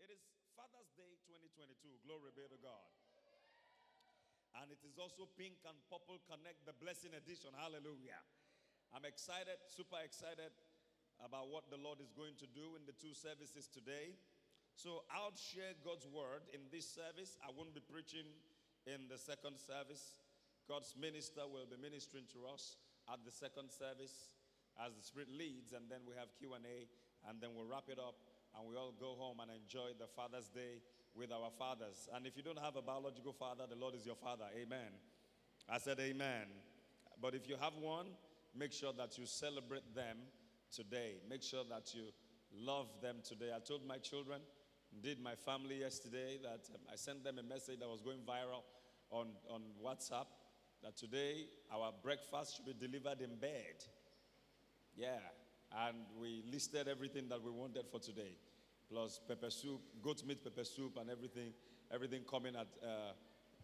It is Father's Day 2022. Glory be to God. And it is also Pink and Purple Connect, the Blessing Edition. Hallelujah. I'm excited, super excited about what the Lord is going to do in the two services today. So I'll share God's word in this service. I won't be preaching in the second service. God's minister will be ministering to us at the second service as the Spirit leads, and then we have Q&A, and then we'll wrap it up, and we all go home and enjoy the Father's Day with our fathers. And if you don't have a biological father, the Lord is your father. Amen. I said amen. But if you have one, make sure that you celebrate them today. Make sure that you love them today. I told my children, did my family yesterday, that um, I sent them a message that was going viral on, on WhatsApp that today our breakfast should be delivered in bed. Yeah, and we listed everything that we wanted for today, plus pepper soup, goat meat pepper soup, and everything, everything coming at uh,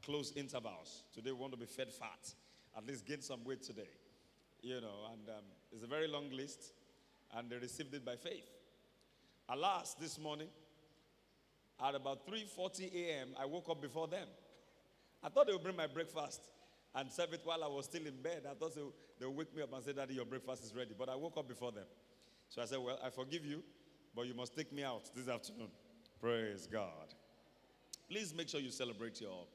close intervals. Today we want to be fed fat, at least gain some weight today, you know. And um, it's a very long list, and they received it by faith. Alas, this morning at about 3:40 a.m., I woke up before them. I thought they would bring my breakfast and serve it while I was still in bed. I thought they would wake me up and say, Daddy, your breakfast is ready. But I woke up before them. So I said, Well, I forgive you, but you must take me out this afternoon. Praise God. Please make sure you celebrate your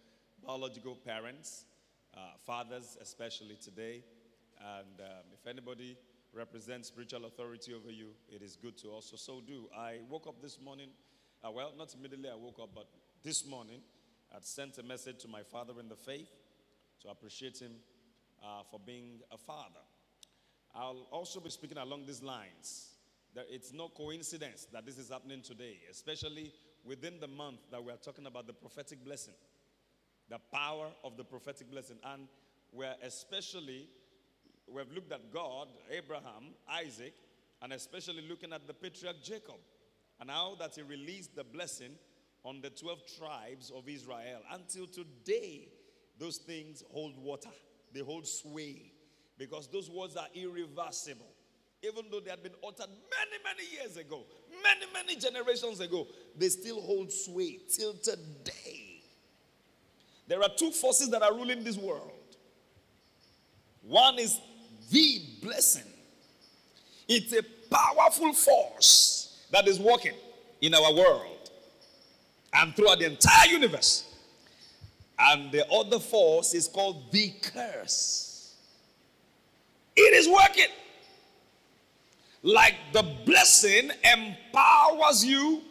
biological parents, uh, fathers, especially today. And um, if anybody represents spiritual authority over you, it is good to also so do. I woke up this morning, uh, well, not immediately I woke up, but this morning, I'd sent a message to my father in the faith to appreciate him uh, for being a father. I'll also be speaking along these lines. That it's no coincidence that this is happening today, especially within the month that we are talking about the prophetic blessing, the power of the prophetic blessing. And we're especially, we've looked at God, Abraham, Isaac, and especially looking at the patriarch Jacob, and how that he released the blessing on the 12 tribes of Israel. Until today, those things hold water, they hold sway, because those words are irreversible. Even though they had been uttered many, many years ago, many, many generations ago, they still hold sway till today. There are two forces that are ruling this world. One is the blessing, it's a powerful force that is working in our world and throughout the entire universe. And the other force is called the curse. It is working. Like the blessing empowers you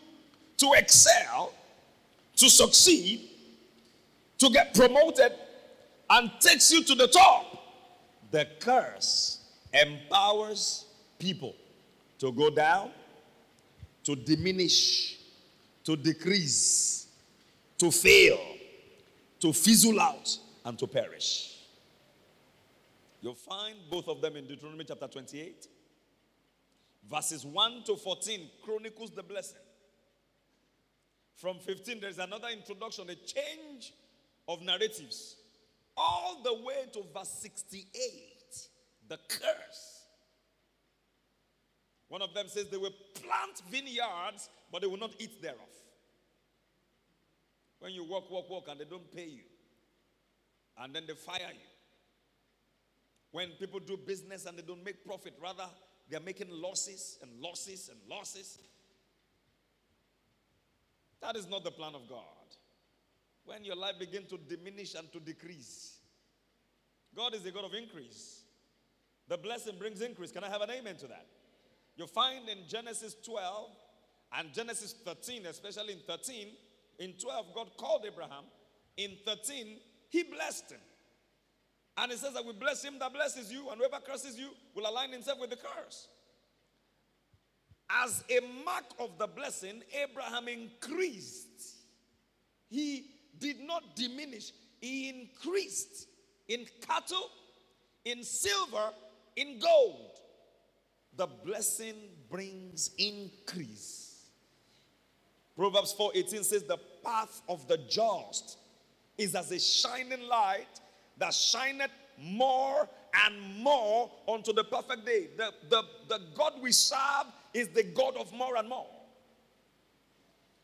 to excel, to succeed, to get promoted, and takes you to the top. The curse empowers people to go down, to diminish, to decrease, to fail to fizzle out and to perish. You'll find both of them in Deuteronomy chapter 28. Verses 1 to 14 chronicles the blessing. From 15, there's another introduction, a change of narratives. All the way to verse 68, the curse. One of them says they will plant vineyards, but they will not eat thereof. When you work, work, work, and they don't pay you, and then they fire you. When people do business and they don't make profit, rather, they're making losses and losses and losses. That is not the plan of God. When your life begins to diminish and to decrease, God is the God of increase. The blessing brings increase. Can I have an amen to that? You find in Genesis 12 and Genesis 13, especially in 13, in 12, God called Abraham. In 13, he blessed him. And it says that we bless him that blesses you, and whoever curses you will align himself with the curse. As a mark of the blessing, Abraham increased. He did not diminish, he increased in cattle, in silver, in gold. The blessing brings increase. Proverbs 4:18 says the path of the just is as a shining light that shineth more and more unto the perfect day. The, the, the God we serve is the God of more and more.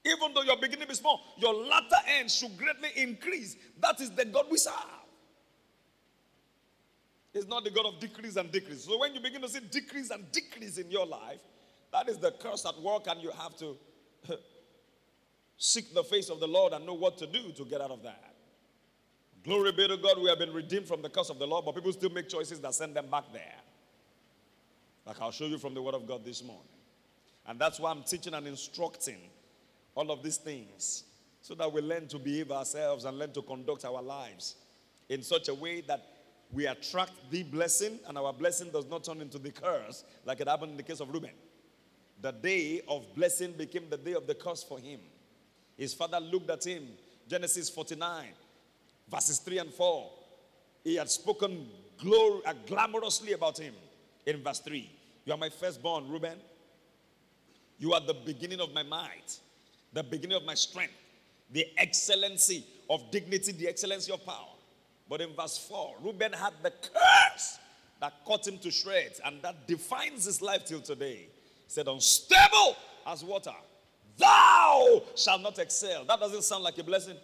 Even though your beginning is small, your latter end should greatly increase. That is the God we serve. It's not the God of decrease and decrease. So when you begin to see decrease and decrease in your life, that is the curse at work, and you have to seek the face of the Lord and know what to do to get out of that. Glory be to God, we have been redeemed from the curse of the law, but people still make choices that send them back there. Like I'll show you from the Word of God this morning. And that's why I'm teaching and instructing all of these things so that we learn to behave ourselves and learn to conduct our lives in such a way that we attract the blessing and our blessing does not turn into the curse like it happened in the case of Reuben. The day of blessing became the day of the curse for him. His father looked at him, Genesis 49, verses 3 and 4. He had spoken glor- uh, glamorously about him in verse 3. You are my firstborn, Reuben. You are the beginning of my might, the beginning of my strength, the excellency of dignity, the excellency of power. But in verse 4, Reuben had the curse that cut him to shreds, and that defines his life till today. He said, Unstable as water, thou shalt not excel. That doesn't sound like a blessing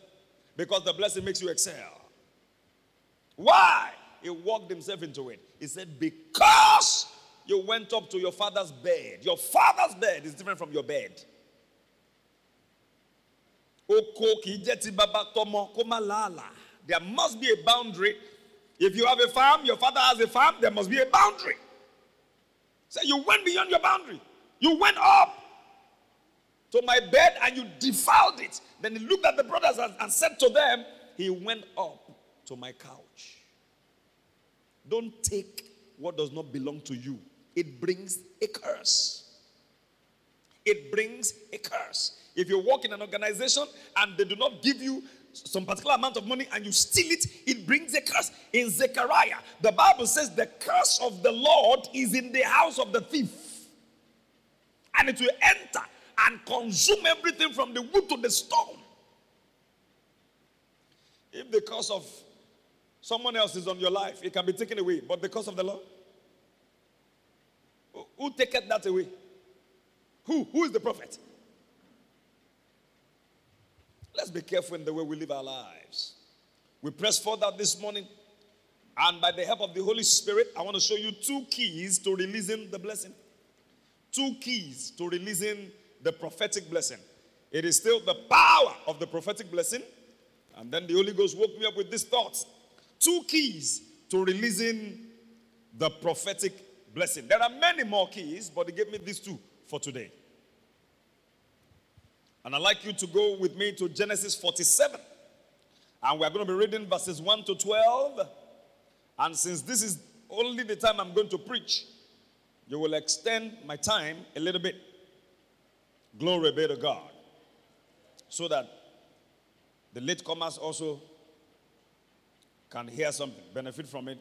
because the blessing makes you excel. Why? He walked himself into it. He said, Because you went up to your father's bed. Your father's bed is different from your bed. There must be a boundary. If you have a farm, your father has a farm, there must be a boundary. So you went beyond your boundary. You went up to my bed and you defiled it. Then he looked at the brothers and, and said to them, He went up to my couch. Don't take what does not belong to you, it brings a curse. It brings a curse. If you work in an organization and they do not give you some particular amount of money and you steal it, it brings a curse. In Zechariah, the Bible says the curse of the Lord is in the house of the thief. And it will enter and consume everything from the wood to the stone. If the curse of someone else is on your life, it can be taken away. But the curse of the Lord, who taketh that away? Who? Who is the prophet? Let's be careful in the way we live our lives. We press further this morning, and by the help of the Holy Spirit, I want to show you two keys to releasing the blessing. Two keys to releasing the prophetic blessing. It is still the power of the prophetic blessing. And then the Holy Ghost woke me up with these thoughts. Two keys to releasing the prophetic blessing. There are many more keys, but he gave me these two for today. And I'd like you to go with me to Genesis 47. And we're going to be reading verses 1 to 12. And since this is only the time I'm going to preach, you will extend my time a little bit. Glory be to God. So that the latecomers also can hear something, benefit from it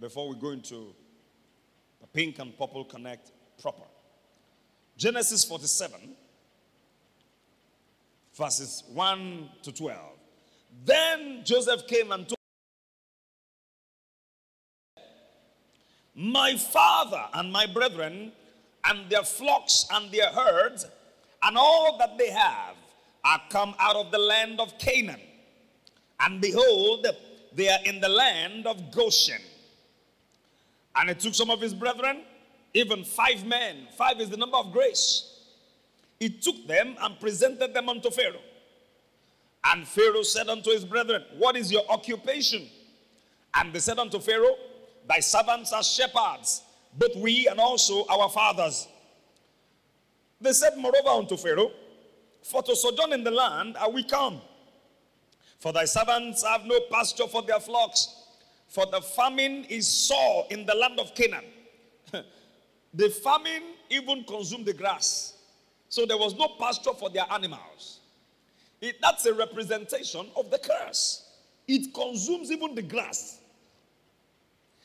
before we go into the Pink and Purple Connect proper. Genesis 47 verses 1 to 12. Then Joseph came and told my father and my brethren and their flocks and their herds and all that they have are come out of the land of Canaan. And behold, they are in the land of Goshen. And he took some of his brethren, even five men. Five is the number of grace he took them and presented them unto Pharaoh. And Pharaoh said unto his brethren, What is your occupation? And they said unto Pharaoh, Thy servants are shepherds, both we and also our fathers. They said, moreover, unto Pharaoh, For to sojourn in the land are we come. For thy servants have no pasture for their flocks, for the famine is sore in the land of Canaan. the famine even consumed the grass. So there was no pasture for their animals. It, that's a representation of the curse. It consumes even the grass.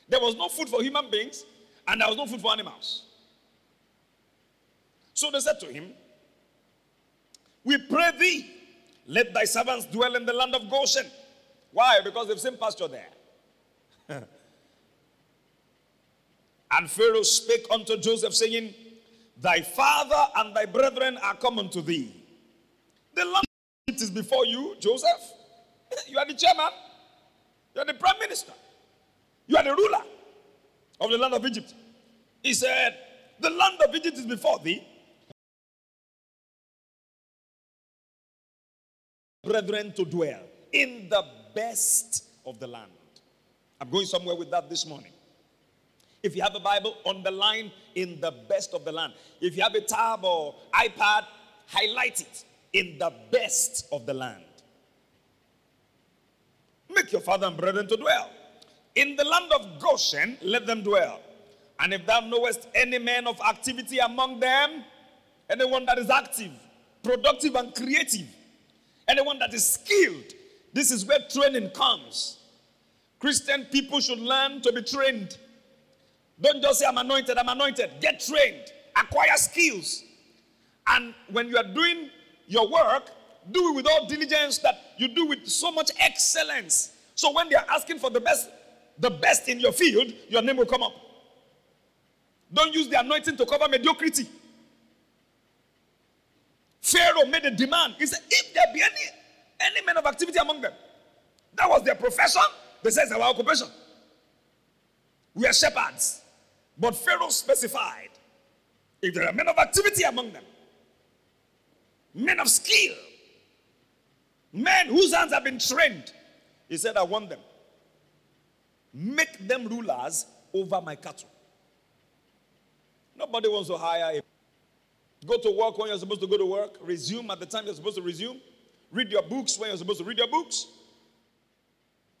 There was no food for human beings, and there was no food for animals. So they said to him, We pray thee, let thy servants dwell in the land of Goshen. Why? Because they've seen pasture there. and Pharaoh spake unto Joseph, saying, Thy father and thy brethren are come unto thee. The land Egypt is before you, Joseph. You are the chairman. You are the prime minister. You are the ruler of the land of Egypt. He said, The land of Egypt is before thee. Brethren to dwell in the best of the land. I'm going somewhere with that this morning. If you have a Bible, underline in the best of the land. If you have a tab or iPad, highlight it in the best of the land. Make your father and brethren to dwell. In the land of Goshen, let them dwell. And if thou knowest any man of activity among them, anyone that is active, productive, and creative, anyone that is skilled, this is where training comes. Christian people should learn to be trained. Don't just say, I'm anointed, I'm anointed. Get trained, acquire skills. And when you are doing your work, do it with all diligence that you do with so much excellence. So when they are asking for the best, the best in your field, your name will come up. Don't use the anointing to cover mediocrity. Pharaoh made a demand. He said, if there be any any man of activity among them, that was their profession. They said it's our occupation. We are shepherds. But Pharaoh specified if there are men of activity among them, men of skill, men whose hands have been trained, he said, I want them. Make them rulers over my cattle. Nobody wants to hire a Go to work when you're supposed to go to work. Resume at the time you're supposed to resume. Read your books when you're supposed to read your books.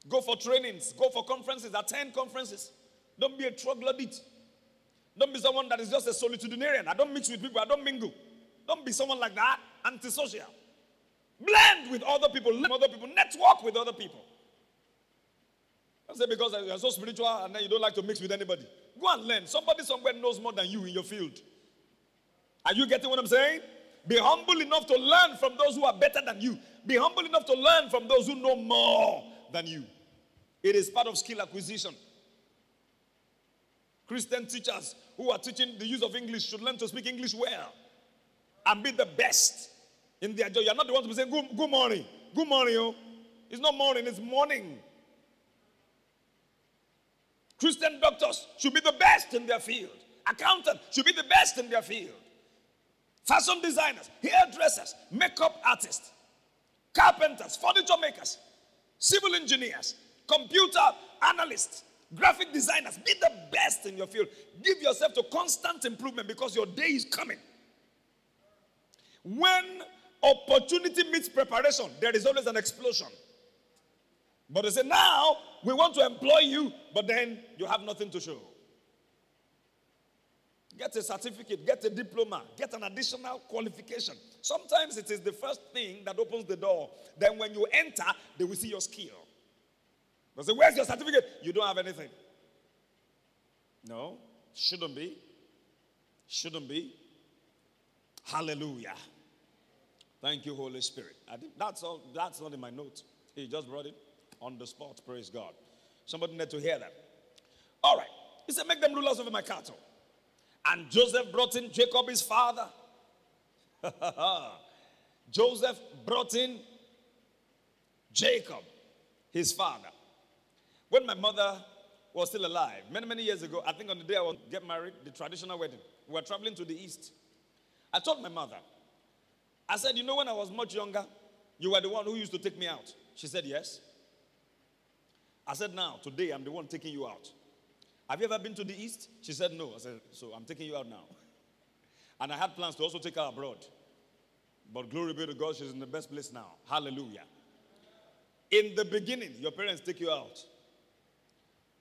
Go for trainings. Go for conferences. Attend conferences. Don't be a troglodyte. Don't be someone that is just a solitudinarian. I don't mix with people. I don't mingle. Don't be someone like that. Antisocial. Blend with other people. Other people. Network with other people. I say because you're so spiritual and then you don't like to mix with anybody. Go and learn. Somebody somewhere knows more than you in your field. Are you getting what I'm saying? Be humble enough to learn from those who are better than you. Be humble enough to learn from those who know more than you. It is part of skill acquisition. Christian teachers who are teaching the use of English should learn to speak English well and be the best in their job. You're not the one to be saying, Good, good morning. Good morning. Oh. It's not morning, it's morning. Christian doctors should be the best in their field. Accountants should be the best in their field. Fashion designers, hairdressers, makeup artists, carpenters, furniture makers, civil engineers, computer analysts, graphic designers. Be the best in your field. Give yourself to constant improvement because your day is coming. When opportunity meets preparation, there is always an explosion. But they say, now we want to employ you, but then you have nothing to show. Get a certificate, get a diploma, get an additional qualification. Sometimes it is the first thing that opens the door. Then when you enter, they will see your skill. They say, Where's your certificate? You don't have anything. No, shouldn't be. Shouldn't be. Hallelujah. Thank you, Holy Spirit. That's all. That's not in my notes. He just brought it on the spot. Praise God. Somebody need to hear that. All right. He said, Make them rulers over my cattle. And Joseph brought in Jacob, his father. Joseph brought in Jacob, his father. When my mother was still alive, many, many years ago, I think on the day I was get married, the traditional wedding, we were traveling to the east. I told my mother, I said, You know, when I was much younger, you were the one who used to take me out. She said, Yes. I said, Now, today, I'm the one taking you out. Have you ever been to the East? She said, No. I said, So I'm taking you out now. And I had plans to also take her abroad. But glory be to God, she's in the best place now. Hallelujah. In the beginning, your parents take you out.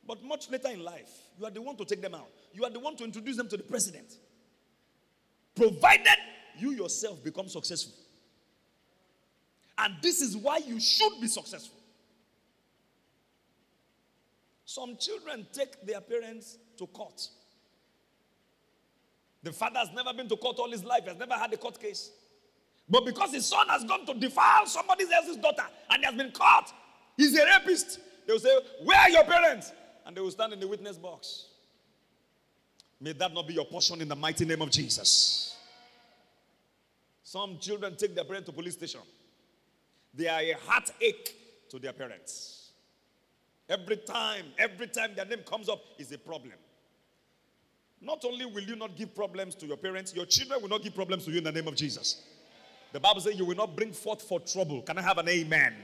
But much later in life, you are the one to take them out. You are the one to introduce them to the president. Provided you yourself become successful. And this is why you should be successful. Some children take their parents to court. The father has never been to court all his life, has never had a court case. But because his son has gone to defile somebody else's daughter and he has been caught, he's a rapist. They will say, Where are your parents? And they will stand in the witness box. May that not be your portion in the mighty name of Jesus. Some children take their parents to police station. They are a heartache to their parents. Every time, every time their name comes up is a problem. Not only will you not give problems to your parents, your children will not give problems to you in the name of Jesus. The Bible says you will not bring forth for trouble. Can I have an amen?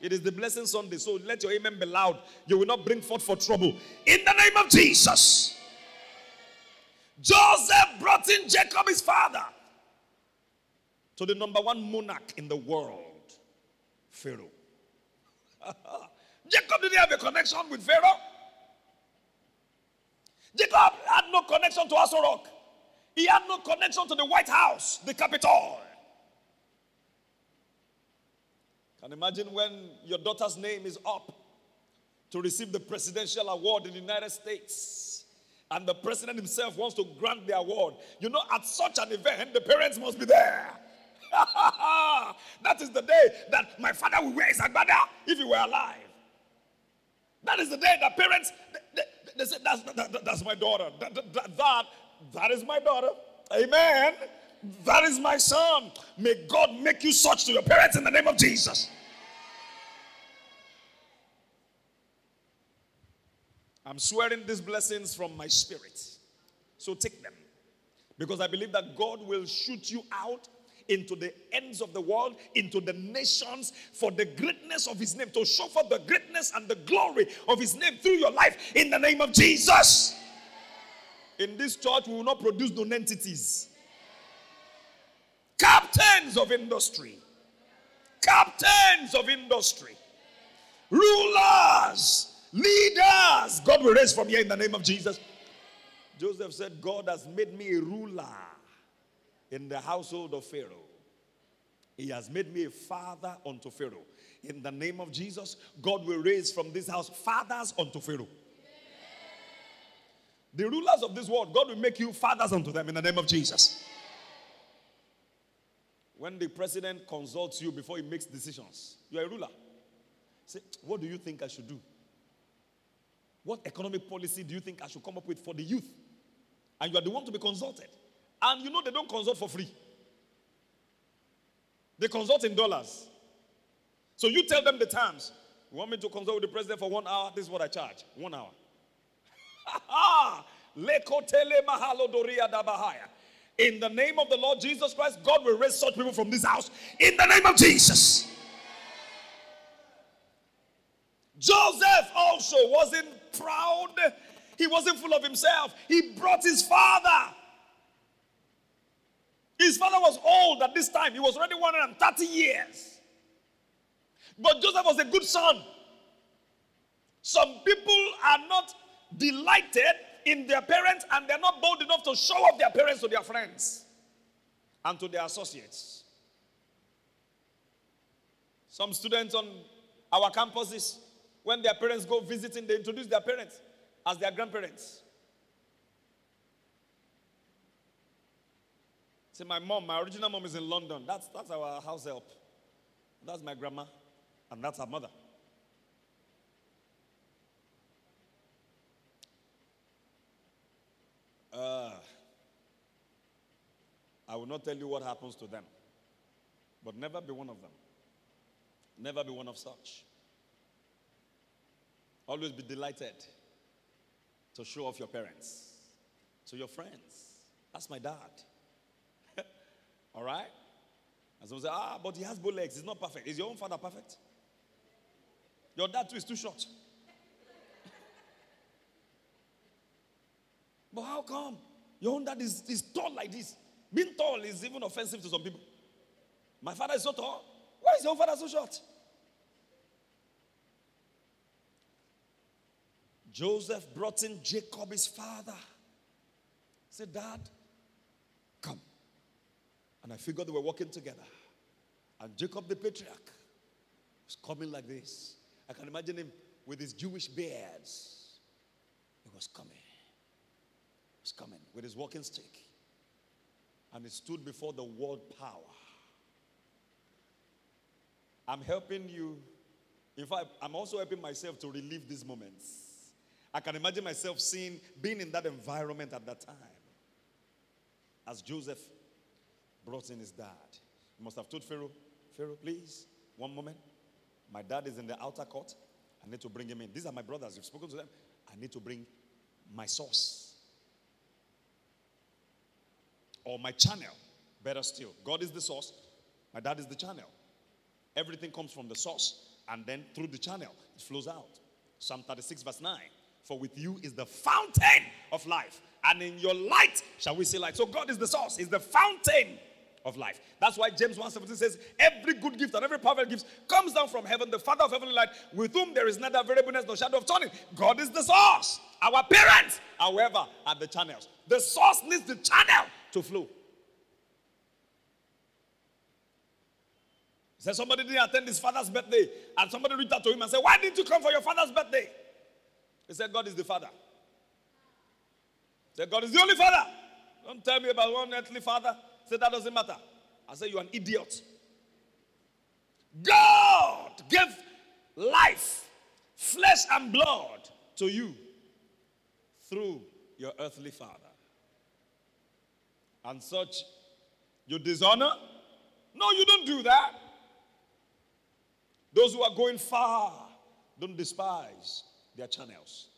It is the blessing Sunday, so let your amen be loud. You will not bring forth for trouble. In the name of Jesus. Joseph brought in Jacob, his father, to the number one monarch in the world, Pharaoh. Jacob didn't have a connection with Pharaoh. Jacob had no connection to Aso Rock. He had no connection to the White House, the Capitol. Can imagine when your daughter's name is up to receive the presidential award in the United States and the president himself wants to grant the award. You know, at such an event, the parents must be there. that is the day that my father will wear his agbada if he were alive. That is the day that parents, they, they, they say, that's, that, that's my daughter. That, that, that, that is my daughter. Amen. That is my son. May God make you such to your parents in the name of Jesus. I'm swearing these blessings from my spirit. So take them. Because I believe that God will shoot you out into the ends of the world, into the nations for the greatness of his name, to show for the greatness and the glory of his name through your life in the name of Jesus. In this church, we will not produce non-entities. Captains of industry. Captains of industry. Rulers. Leaders. God will raise from here in the name of Jesus. Joseph said, God has made me a ruler in the household of Pharaoh. He has made me a father unto Pharaoh. In the name of Jesus, God will raise from this house fathers unto Pharaoh. The rulers of this world, God will make you fathers unto them in the name of Jesus. When the president consults you before he makes decisions, you are a ruler. Say, what do you think I should do? What economic policy do you think I should come up with for the youth? And you are the one to be consulted. And you know they don't consult for free. They consult in dollars. So you tell them the terms. You want me to consult with the president for one hour? This is what I charge. One hour. In the name of the Lord Jesus Christ, God will raise such people from this house. In the name of Jesus. Joseph also wasn't proud. He wasn't full of himself. He brought his father. His father was old at this time. He was already 130 years. But Joseph was a good son. Some people are not delighted in their parents and they're not bold enough to show off their parents to their friends and to their associates. Some students on our campuses, when their parents go visiting, they introduce their parents as their grandparents. See, my mom, my original mom is in London. That's, that's our house help. That's my grandma, and that's her mother. Uh, I will not tell you what happens to them, but never be one of them. Never be one of such. Always be delighted to show off your parents to your friends. That's my dad. All right? And someone say, ah, but he has bow legs. He's not perfect. Is your own father perfect? Your dad too is too short. but how come? Your own dad is, is tall like this. Being tall is even offensive to some people. My father is so tall. Why is your father so short? Joseph brought in Jacob, his father. He said, Dad. And I figured they were walking together. And Jacob the patriarch was coming like this. I can imagine him with his Jewish beards. He was coming. He was coming with his walking stick. And he stood before the world power. I'm helping you. In fact, I'm also helping myself to relive these moments. I can imagine myself seeing, being in that environment at that time. As Joseph brought in his dad. He must have told Pharaoh, Pharaoh, please, one moment. My dad is in the outer court. I need to bring him in. These are my brothers. You've spoken to them. I need to bring my source or my channel. Better still, God is the source. My dad is the channel. Everything comes from the source and then through the channel it flows out. Psalm 36, verse 9. For with you is the fountain of life, and in your light shall we see light. So God is the source, is the fountain of life. That's why James 1:17 says, Every good gift and every perfect gift comes down from heaven, the Father of heavenly light, with whom there is neither variableness nor shadow of turning. God is the source. Our parents, however, are the channels. The source needs the channel to flow. Said somebody didn't attend his father's birthday, and somebody reached out to him and said, Why didn't you come for your father's birthday? He said, God is the father. He said, God is the only father. Don't tell me about one earthly father. Say that doesn't matter. I say you're an idiot. God gave life, flesh and blood to you through your earthly father. And such you dishonor? No, you don't do that. Those who are going far don't despise their channels.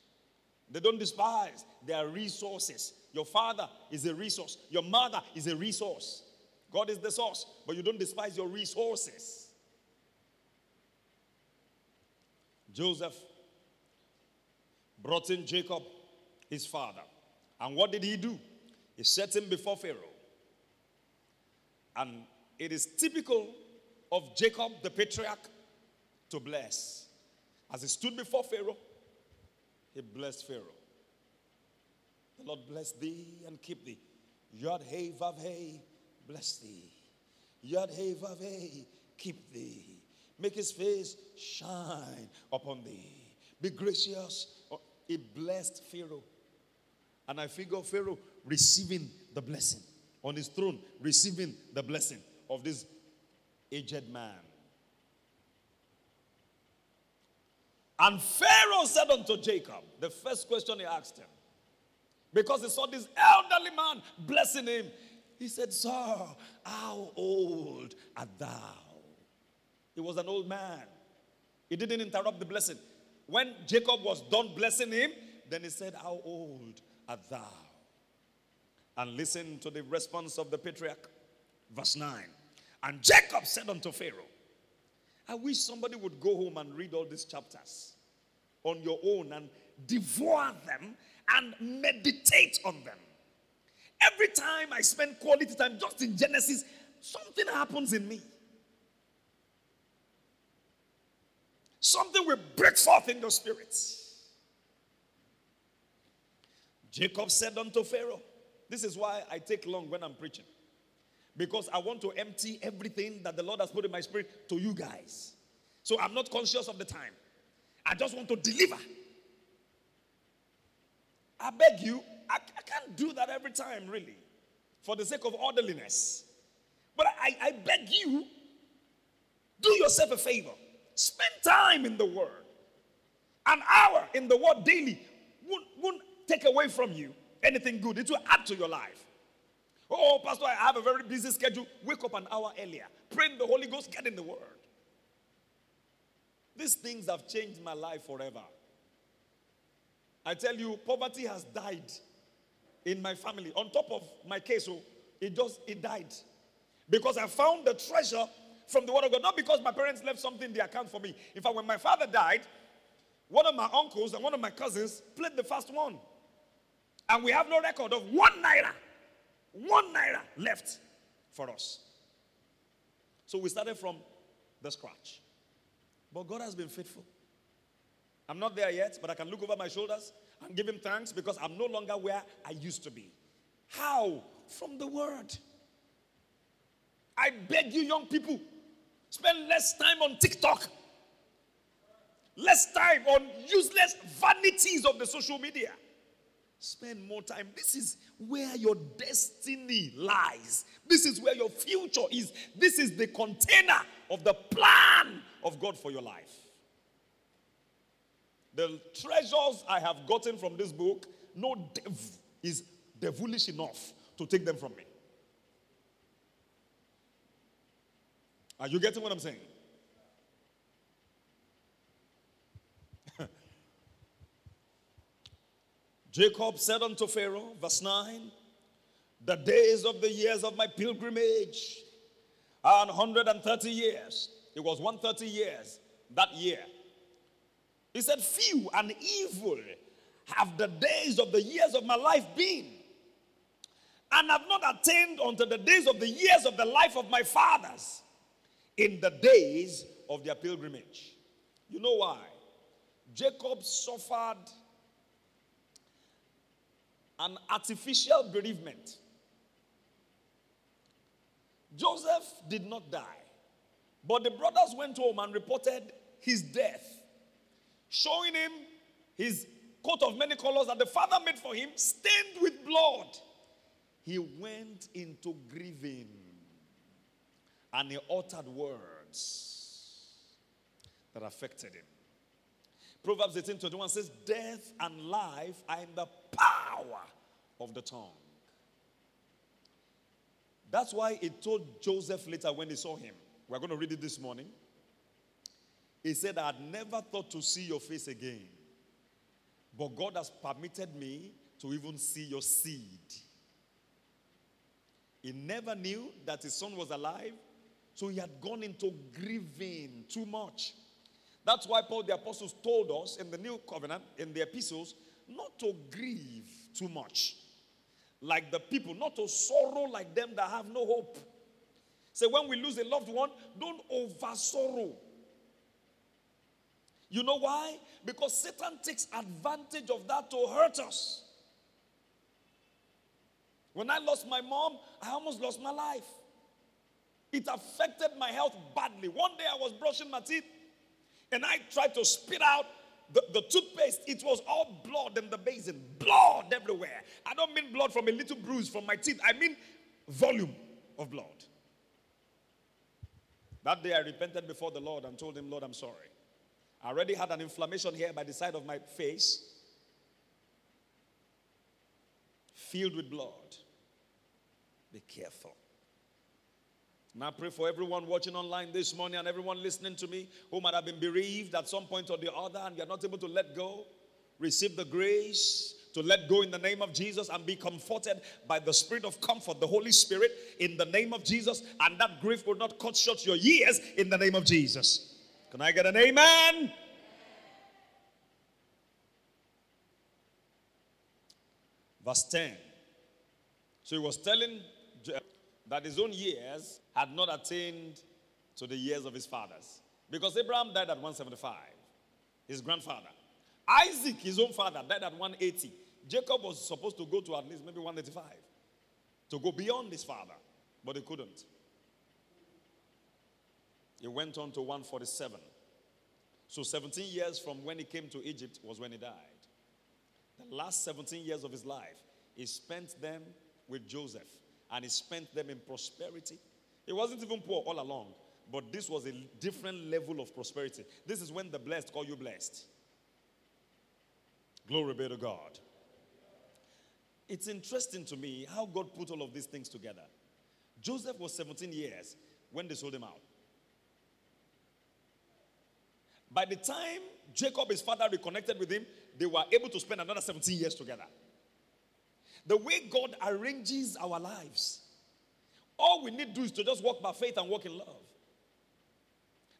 They don't despise their resources. Your father is a resource, your mother is a resource. God is the source, but you don't despise your resources. Joseph brought in Jacob, his father. And what did he do? He set him before Pharaoh. And it is typical of Jacob, the patriarch, to bless. As he stood before Pharaoh, he blessed Pharaoh. Lord bless thee and keep thee. Yod hey vav hey, bless thee. Yod hey vav hey, keep thee. Make his face shine upon thee. Be gracious. Oh, he blessed Pharaoh. And I figure Pharaoh receiving the blessing on his throne, receiving the blessing of this aged man. And Pharaoh said unto Jacob, the first question he asked him, because he saw this elderly man blessing him, he said, Sir, how old art thou? He was an old man. He didn't interrupt the blessing. When Jacob was done blessing him, then he said, How old art thou? And listen to the response of the patriarch. Verse 9. And Jacob said unto Pharaoh, I wish somebody would go home and read all these chapters on your own and devour them and meditate on them. Every time I spend quality time just in Genesis, something happens in me. Something will break forth in the spirit. Jacob said unto Pharaoh, This is why I take long when I'm preaching. Because I want to empty everything that the Lord has put in my spirit to you guys. So I'm not conscious of the time. I just want to deliver. I beg you, I, I can't do that every time, really, for the sake of orderliness. But I, I beg you, do yourself a favor. Spend time in the Word. An hour in the Word daily won't, won't take away from you anything good, it will add to your life. Oh, Pastor, I have a very busy schedule. Wake up an hour earlier. Pray in the Holy Ghost, get in the Word. These things have changed my life forever. I tell you, poverty has died in my family. On top of my case, oh, it just it died. Because I found the treasure from the word of God. Not because my parents left something in the account for me. In fact, when my father died, one of my uncles and one of my cousins played the first one. And we have no record of one naira. One naira left for us. So we started from the scratch. But God has been faithful. I'm not there yet, but I can look over my shoulders and give him thanks because I'm no longer where I used to be. How? From the word. I beg you, young people, spend less time on TikTok, less time on useless vanities of the social media. Spend more time. This is where your destiny lies. This is where your future is. This is the container of the plan of God for your life. The treasures I have gotten from this book, no dev is devilish enough to take them from me. Are you getting what I'm saying? Jacob said unto Pharaoh, verse 9, The days of the years of my pilgrimage are 130 years. It was 130 years that year. He said, Few and evil have the days of the years of my life been, and have not attained unto the days of the years of the life of my fathers in the days of their pilgrimage. You know why? Jacob suffered an artificial bereavement. Joseph did not die, but the brothers went home and reported his death, showing him his coat of many colors that the father made for him, stained with blood. He went into grieving and he uttered words that affected him. Proverbs 18 21 says, Death and life are in the power of the tongue. That's why he told Joseph later when he saw him. We're going to read it this morning. He said, I had never thought to see your face again, but God has permitted me to even see your seed. He never knew that his son was alive, so he had gone into grieving too much. That's why Paul the Apostle told us in the New Covenant, in the epistles, not to grieve too much. Like the people, not to sorrow like them that have no hope. Say, so when we lose a loved one, don't over sorrow. You know why? Because Satan takes advantage of that to hurt us. When I lost my mom, I almost lost my life. It affected my health badly. One day I was brushing my teeth and I tried to spit out the, the toothpaste. It was all blood in the basin, blood everywhere. I don't mean blood from a little bruise from my teeth, I mean volume of blood. That day I repented before the Lord and told him, Lord, I'm sorry. I already had an inflammation here by the side of my face, filled with blood. Be careful. And I pray for everyone watching online this morning and everyone listening to me who might have been bereaved at some point or the other and you're not able to let go. Receive the grace to let go in the name of Jesus and be comforted by the spirit of comfort, the Holy Spirit, in the name of Jesus. And that grief will not cut short your years in the name of Jesus. Can I get an amen? Verse 10. So he was telling that his own years had not attained to the years of his fathers. Because Abraham died at 175, his grandfather. Isaac, his own father, died at 180. Jacob was supposed to go to at least maybe 185 to go beyond his father, but he couldn't. He went on to 147. So 17 years from when he came to Egypt was when he died. The last 17 years of his life, he spent them with Joseph and he spent them in prosperity. He wasn't even poor all along, but this was a different level of prosperity. This is when the blessed call you blessed. Glory be to God. It's interesting to me how God put all of these things together. Joseph was 17 years when they sold him out. By the time Jacob, his father, reconnected with him, they were able to spend another 17 years together. The way God arranges our lives, all we need to do is to just walk by faith and walk in love.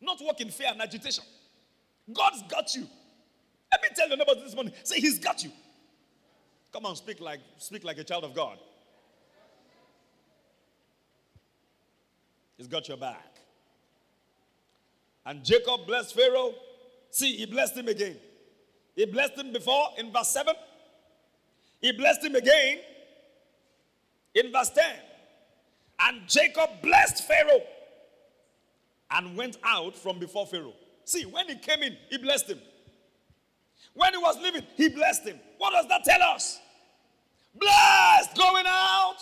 Not walk in fear and agitation. God's got you. Let me tell you about this morning. Say, He's got you. Come on, speak like speak like a child of God. He's got your back. And Jacob blessed Pharaoh. See, he blessed him again. He blessed him before in verse 7. He blessed him again in verse 10. And Jacob blessed Pharaoh and went out from before Pharaoh. See, when he came in, he blessed him. When he was leaving, he blessed him. What does that tell us? Blessed going out,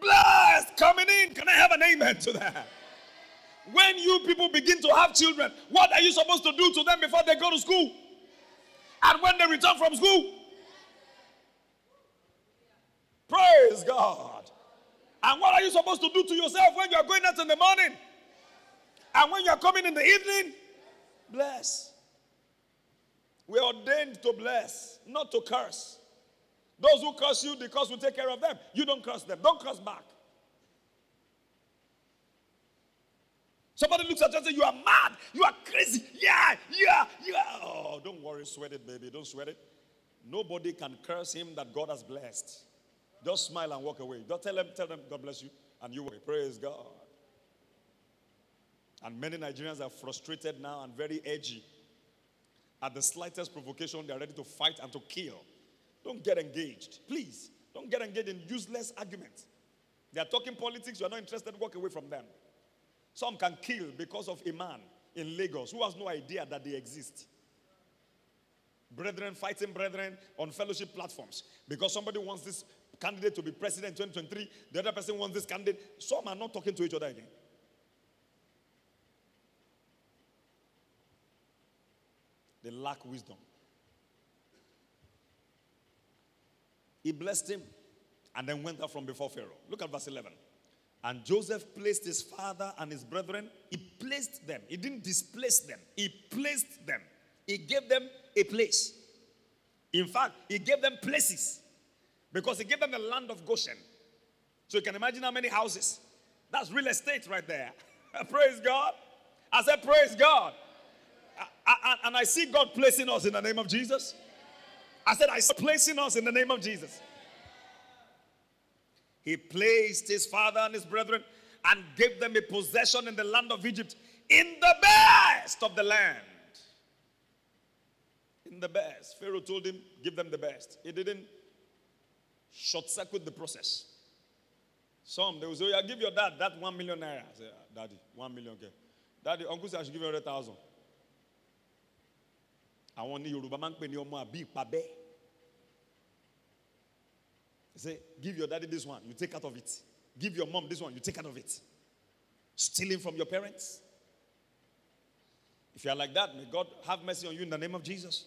blessed coming in. Can I have an amen to that? When you people begin to have children, what are you supposed to do to them before they go to school? And when they return from school? Praise God. And what are you supposed to do to yourself when you are going out in the morning? And when you are coming in the evening? Bless. We are ordained to bless, not to curse. Those who curse you, the curse will take care of them. You don't curse them. Don't curse back. Somebody looks at you and says, You are mad. You are crazy. Yeah, yeah, yeah. Oh, don't worry. Sweat it, baby. Don't sweat it. Nobody can curse him that God has blessed. Just smile and walk away. Don't tell them, tell them, God bless you. And you will. Praise God. And many Nigerians are frustrated now and very edgy. At the slightest provocation, they are ready to fight and to kill. Don't get engaged. Please, don't get engaged in useless arguments. They are talking politics, you are not interested, walk away from them. Some can kill because of a man in Lagos who has no idea that they exist. Brethren fighting brethren on fellowship platforms because somebody wants this candidate to be president in 2023, the other person wants this candidate. Some are not talking to each other again. They lack wisdom. He blessed him and then went out from before Pharaoh. Look at verse 11. And Joseph placed his father and his brethren, he placed them. He didn't displace them, he placed them. He gave them a place. In fact, he gave them places because he gave them the land of Goshen. So you can imagine how many houses. That's real estate right there. praise God. I said, Praise God. I, I, and I see God placing us in the name of Jesus. I said, I saw placing us in the name of Jesus. He placed his father and his brethren and gave them a possession in the land of Egypt in the best of the land. In the best. Pharaoh told him, give them the best. He didn't short circuit the process. Some, they will say, oh, yeah, give your dad that one million naira. I say, ah, Daddy, one million. Okay. Daddy, uncle said I should give you 100,000. àwọn ní yorùbá máa ń pè ní ìpàbẹ́ say give your daddy this one you take out of it. Give your mom this one you take out of it. Stealing from your parents. If you are like that may god have mercy on you in the name of jesus.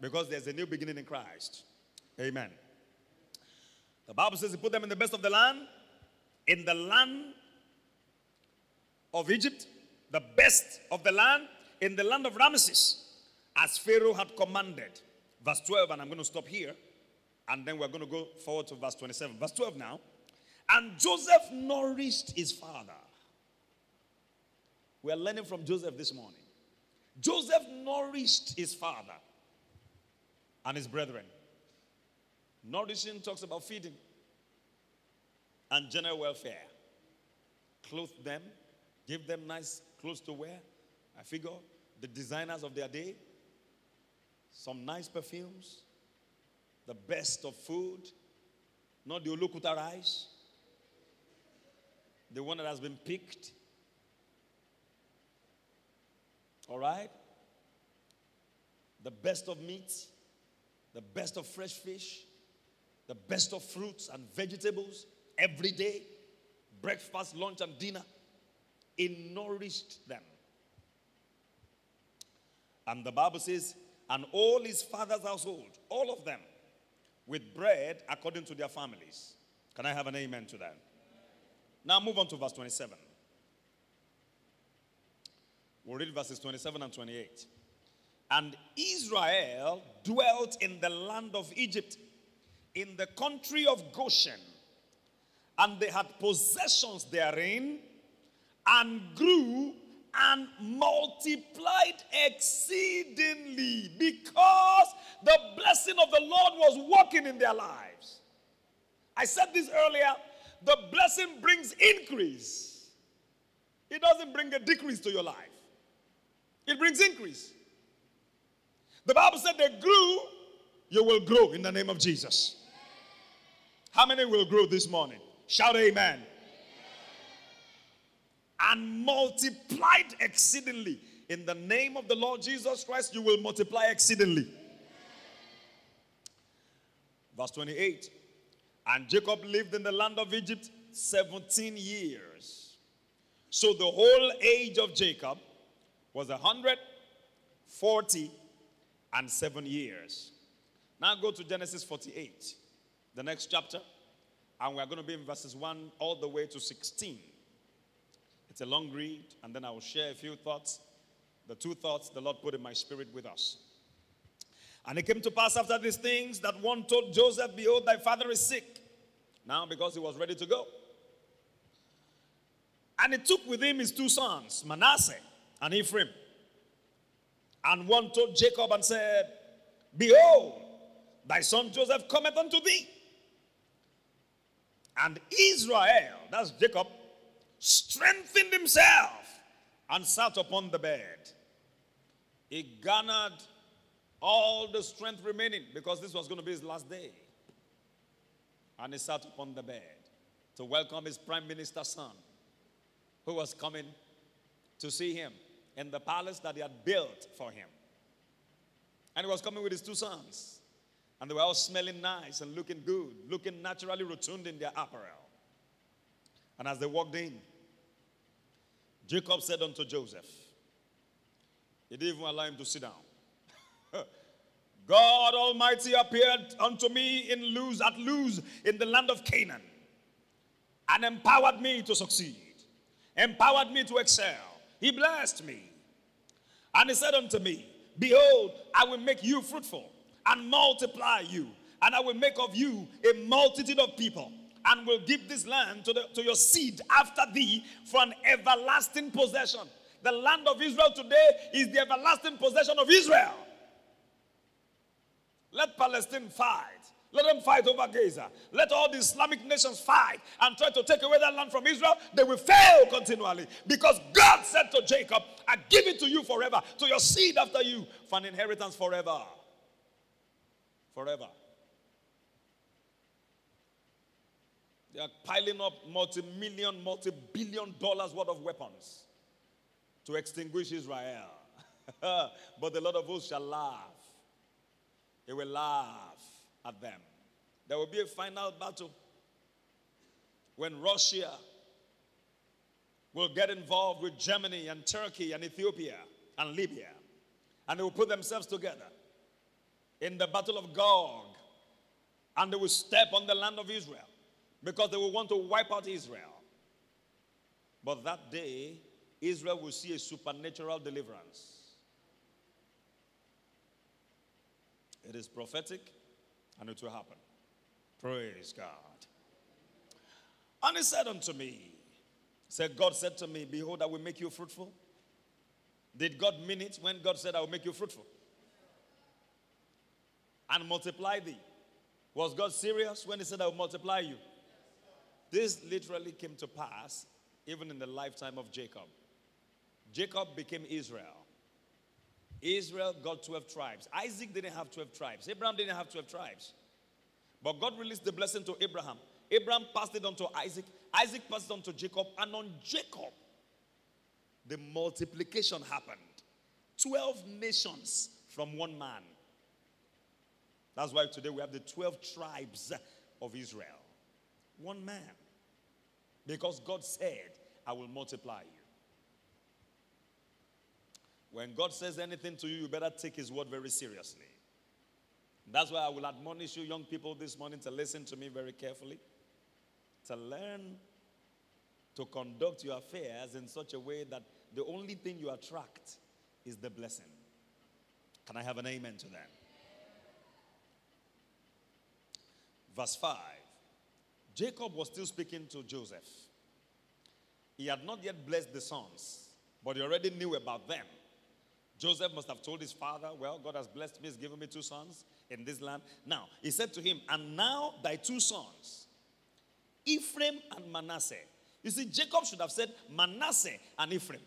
Because there's a new beginning in christ. Amen. The bible says he put them in the best of the land in the land of egypt the best of the land in the land of ramesses as Pharaoh had commanded. Verse 12, and I'm going to stop here, and then we're going to go forward to verse 27. Verse 12 now. And Joseph nourished his father. We are learning from Joseph this morning. Joseph nourished his father and his brethren. Nourishing talks about feeding and general welfare. Clothe them, give them nice clothes to wear. I figure the designers of their day some nice perfumes, the best of food, not the Olokuta rice, the one that has been picked. All right? The best of meat, the best of fresh fish, the best of fruits and vegetables every day, breakfast, lunch, and dinner. It nourished them. And the Bible says, and all his father's household, all of them, with bread according to their families. Can I have an amen to that? Now move on to verse 27. We'll read verses 27 and 28. And Israel dwelt in the land of Egypt, in the country of Goshen, and they had possessions therein, and grew and multiplied exceedingly because the blessing of the Lord was working in their lives. I said this earlier the blessing brings increase, it doesn't bring a decrease to your life, it brings increase. The Bible said they grew, you will grow in the name of Jesus. How many will grow this morning? Shout amen and multiplied exceedingly. In the name of the Lord Jesus Christ, you will multiply exceedingly. Verse 28 And Jacob lived in the land of Egypt 17 years. So the whole age of Jacob was 140 and 7 years. Now go to Genesis 48, the next chapter. And we're going to be in verses 1 all the way to 16. It's a long read, and then I will share a few thoughts. The two thoughts the Lord put in my spirit with us. And it came to pass after these things that one told Joseph, Behold, thy father is sick. Now, because he was ready to go. And he took with him his two sons, Manasseh and Ephraim. And one told Jacob and said, Behold, thy son Joseph cometh unto thee. And Israel, that's Jacob, strengthened himself and sat upon the bed. He garnered all the strength remaining because this was going to be his last day. And he sat upon the bed to welcome his prime minister son who was coming to see him in the palace that he had built for him. And he was coming with his two sons. And they were all smelling nice and looking good, looking naturally rotund in their apparel. And as they walked in, Jacob said unto Joseph, he didn't even allow him to sit down. God Almighty appeared unto me in Luz at Luz in the land of Canaan and empowered me to succeed, empowered me to excel. He blessed me. And he said unto me, Behold, I will make you fruitful and multiply you, and I will make of you a multitude of people, and will give this land to, the, to your seed after thee for an everlasting possession. The land of Israel today is the everlasting possession of Israel. Let Palestine fight. Let them fight over Gaza. Let all the Islamic nations fight and try to take away that land from Israel. They will fail continually because God said to Jacob, I give it to you forever, to your seed after you, for an inheritance forever. Forever. They are piling up multi million, multi billion dollars worth of weapons to extinguish Israel. but the Lord of hosts shall laugh. He will laugh at them. There will be a final battle when Russia will get involved with Germany and Turkey and Ethiopia and Libya. And they will put themselves together in the battle of Gog. And they will step on the land of Israel because they will want to wipe out Israel. But that day, Israel will see a supernatural deliverance. It is prophetic and it will happen. Praise God. And he said unto me, said, God said to me, Behold, I will make you fruitful. Did God mean it when God said, I will make you fruitful? And multiply thee. Was God serious when he said, I will multiply you? This literally came to pass even in the lifetime of Jacob. Jacob became Israel. Israel got 12 tribes. Isaac didn't have 12 tribes. Abraham didn't have 12 tribes. But God released the blessing to Abraham. Abraham passed it on to Isaac. Isaac passed it on to Jacob. And on Jacob, the multiplication happened 12 nations from one man. That's why today we have the 12 tribes of Israel. One man. Because God said, I will multiply you. When God says anything to you, you better take His word very seriously. That's why I will admonish you, young people, this morning to listen to me very carefully, to learn to conduct your affairs in such a way that the only thing you attract is the blessing. Can I have an amen to that? Verse 5 Jacob was still speaking to Joseph. He had not yet blessed the sons, but he already knew about them. Joseph must have told his father, Well, God has blessed me, he's given me two sons in this land. Now, he said to him, And now thy two sons, Ephraim and Manasseh. You see, Jacob should have said Manasseh and Ephraim.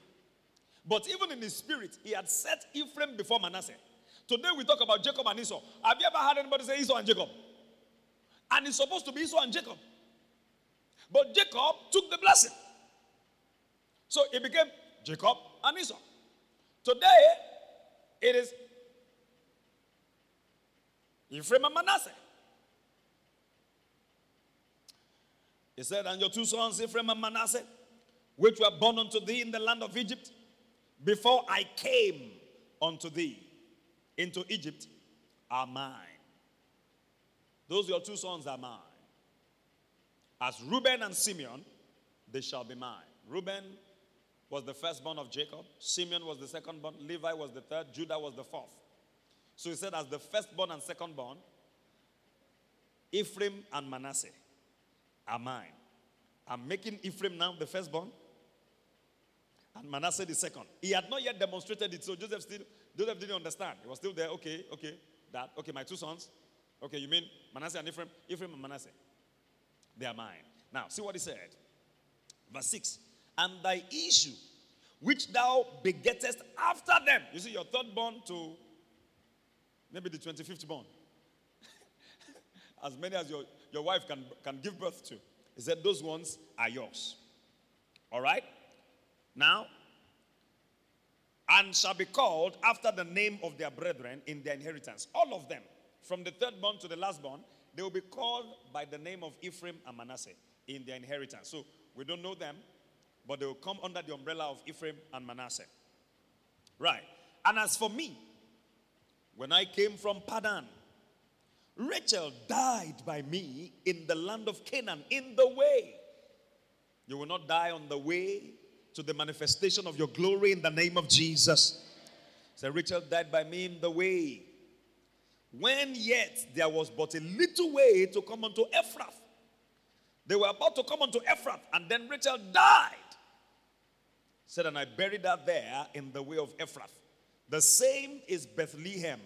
But even in his spirit, he had set Ephraim before Manasseh. Today we talk about Jacob and Esau. Have you ever heard anybody say Esau and Jacob? And it's supposed to be Esau and Jacob. But Jacob took the blessing. So it became Jacob and Esau. Today, it is Ephraim and Manasseh. He said, And your two sons, Ephraim and Manasseh, which were born unto thee in the land of Egypt, before I came unto thee into Egypt, are mine. Those your two sons are mine. As Reuben and Simeon, they shall be mine. Reuben was the firstborn of Jacob, Simeon was the secondborn, Levi was the third, Judah was the fourth. So he said, as the firstborn and secondborn, Ephraim and Manasseh are mine. I'm making Ephraim now the firstborn and Manasseh the second. He had not yet demonstrated it, so Joseph still Joseph didn't understand. He was still there. Okay, okay, that okay, my two sons. Okay, you mean Manasseh and Ephraim? Ephraim and Manasseh. They are mine. Now, see what he said. Verse 6. And thy issue, which thou begettest after them. You see, your third born to maybe the 25th born. as many as your, your wife can, can give birth to. He said, Those ones are yours. All right? Now, and shall be called after the name of their brethren in their inheritance. All of them, from the third born to the last born, they will be called by the name of Ephraim and Manasseh in their inheritance. So we don't know them, but they will come under the umbrella of Ephraim and Manasseh. Right. And as for me, when I came from Padan, Rachel died by me in the land of Canaan in the way. You will not die on the way to the manifestation of your glory in the name of Jesus. So Rachel died by me in the way. When yet there was but a little way to come unto Ephrath. They were about to come unto Ephrath, and then Rachel died. Said, and I buried her there in the way of Ephrath. The same is Bethlehem.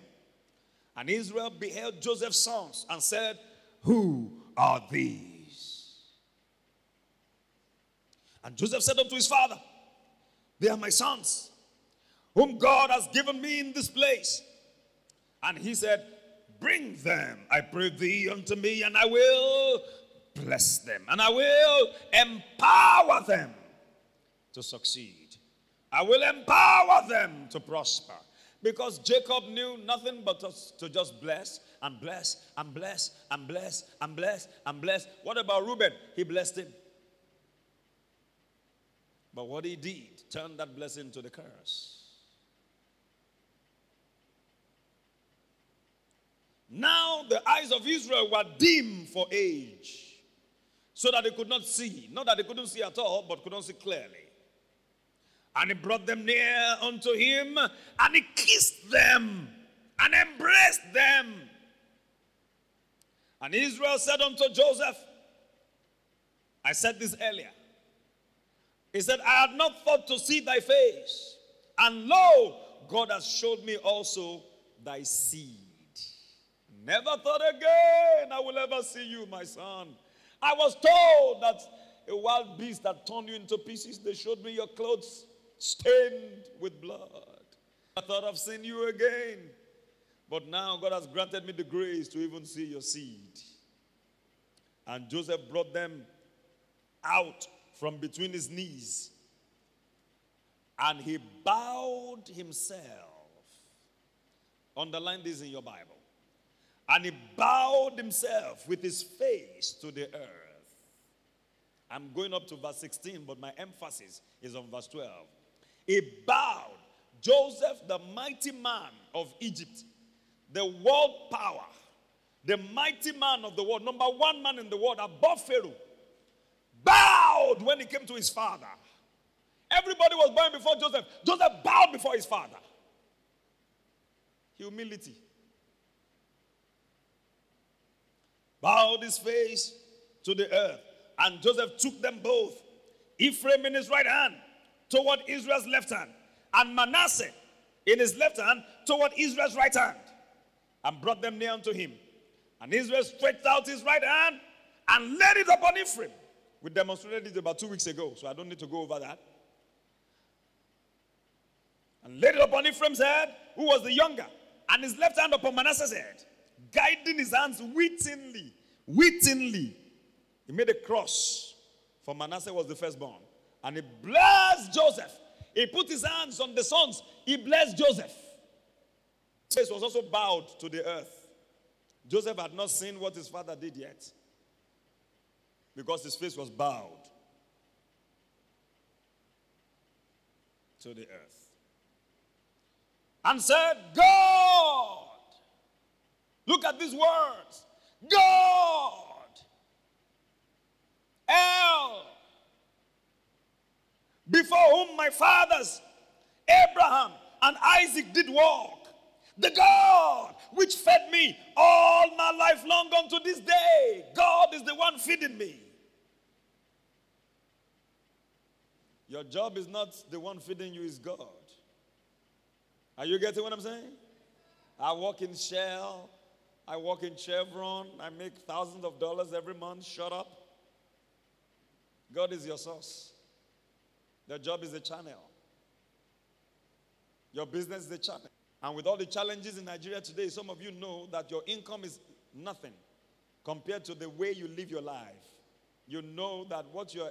And Israel beheld Joseph's sons and said, Who are these? And Joseph said unto his father, They are my sons, whom God has given me in this place. And he said, Bring them, I pray thee, unto me, and I will bless them, and I will empower them to succeed. I will empower them to prosper. Because Jacob knew nothing but to just bless and bless and bless and bless and bless and bless. What about Reuben? He blessed him. But what he did turned that blessing to the curse. Now the eyes of Israel were dim for age, so that they could not see. Not that they couldn't see at all, but could not see clearly. And he brought them near unto him, and he kissed them and embraced them. And Israel said unto Joseph, I said this earlier. He said, I had not thought to see thy face. And lo, God has showed me also thy seed. Never thought again I will ever see you, my son. I was told that a wild beast that turned you into pieces. They showed me your clothes stained with blood. I thought I've seen you again. But now God has granted me the grace to even see your seed. And Joseph brought them out from between his knees. And he bowed himself. Underline this in your Bible. And he bowed himself with his face to the earth. I'm going up to verse 16, but my emphasis is on verse 12. He bowed. Joseph, the mighty man of Egypt, the world power, the mighty man of the world, number one man in the world above Pharaoh, bowed when he came to his father. Everybody was bowing before Joseph. Joseph bowed before his father. Humility. Bowed his face to the earth. And Joseph took them both, Ephraim in his right hand toward Israel's left hand, and Manasseh in his left hand toward Israel's right hand, and brought them near unto him. And Israel stretched out his right hand and laid it upon Ephraim. We demonstrated it about two weeks ago, so I don't need to go over that. And laid it upon Ephraim's head, who was the younger, and his left hand upon Manasseh's head guiding his hands wittingly. Wittingly. He made a cross. For Manasseh was the firstborn. And he blessed Joseph. He put his hands on the sons. He blessed Joseph. His face was also bowed to the earth. Joseph had not seen what his father did yet. Because his face was bowed to the earth. And said, God Look at these words God El, before whom my fathers, Abraham and Isaac, did walk. The God which fed me all my life long unto this day. God is the one feeding me. Your job is not the one feeding you, is God. Are you getting what I'm saying? I work in Shell, I work in Chevron, I make thousands of dollars every month. Shut up. God is your source. Your job is a channel. Your business is a channel. And with all the challenges in Nigeria today, some of you know that your income is nothing compared to the way you live your life. You know that what you're,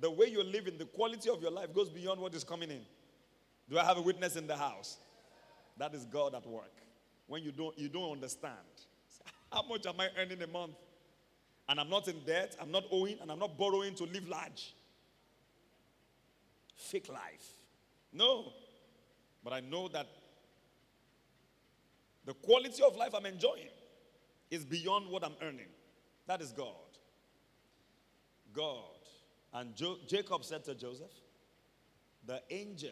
the way you're living, the quality of your life goes beyond what is coming in. Do I have a witness in the house? That is God at work. When you don't, you don't understand. How much am I earning a month? And I'm not in debt, I'm not owing, and I'm not borrowing to live large. Fake life. No. But I know that the quality of life I'm enjoying is beyond what I'm earning. That is God. God. And jo- Jacob said to Joseph, The angel,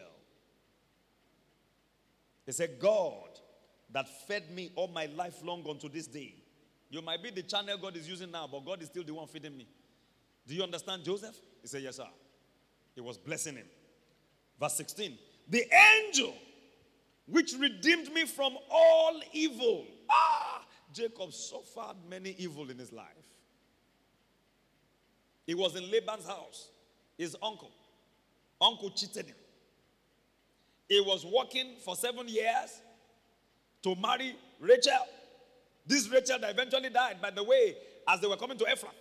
he said, God that fed me all my life long unto this day. You might be the channel God is using now, but God is still the one feeding me. Do you understand Joseph? He said, Yes, sir. He was blessing him. Verse 16 The angel which redeemed me from all evil. Ah, Jacob suffered many evil in his life. He was in Laban's house, his uncle. Uncle cheated him. He was working for seven years to marry Rachel. This Rachel that eventually died, by the way, as they were coming to Ephraim.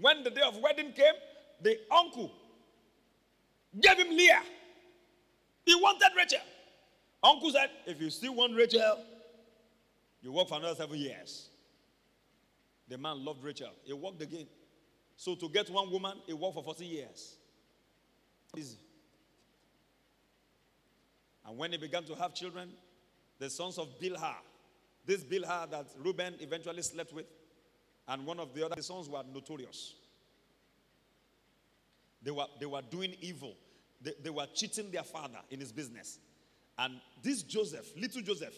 When the day of wedding came, the uncle gave him Leah. He wanted Rachel. Uncle said, if you still want Rachel, you work for another seven years. The man loved Rachel. He worked again. So to get one woman, he worked for 40 years. Easy. And when he began to have children, the sons of Bilhah, this Bilhah that Reuben eventually slept with, and one of the other sons were notorious. They were, they were doing evil. They, they were cheating their father in his business. And this Joseph, little Joseph,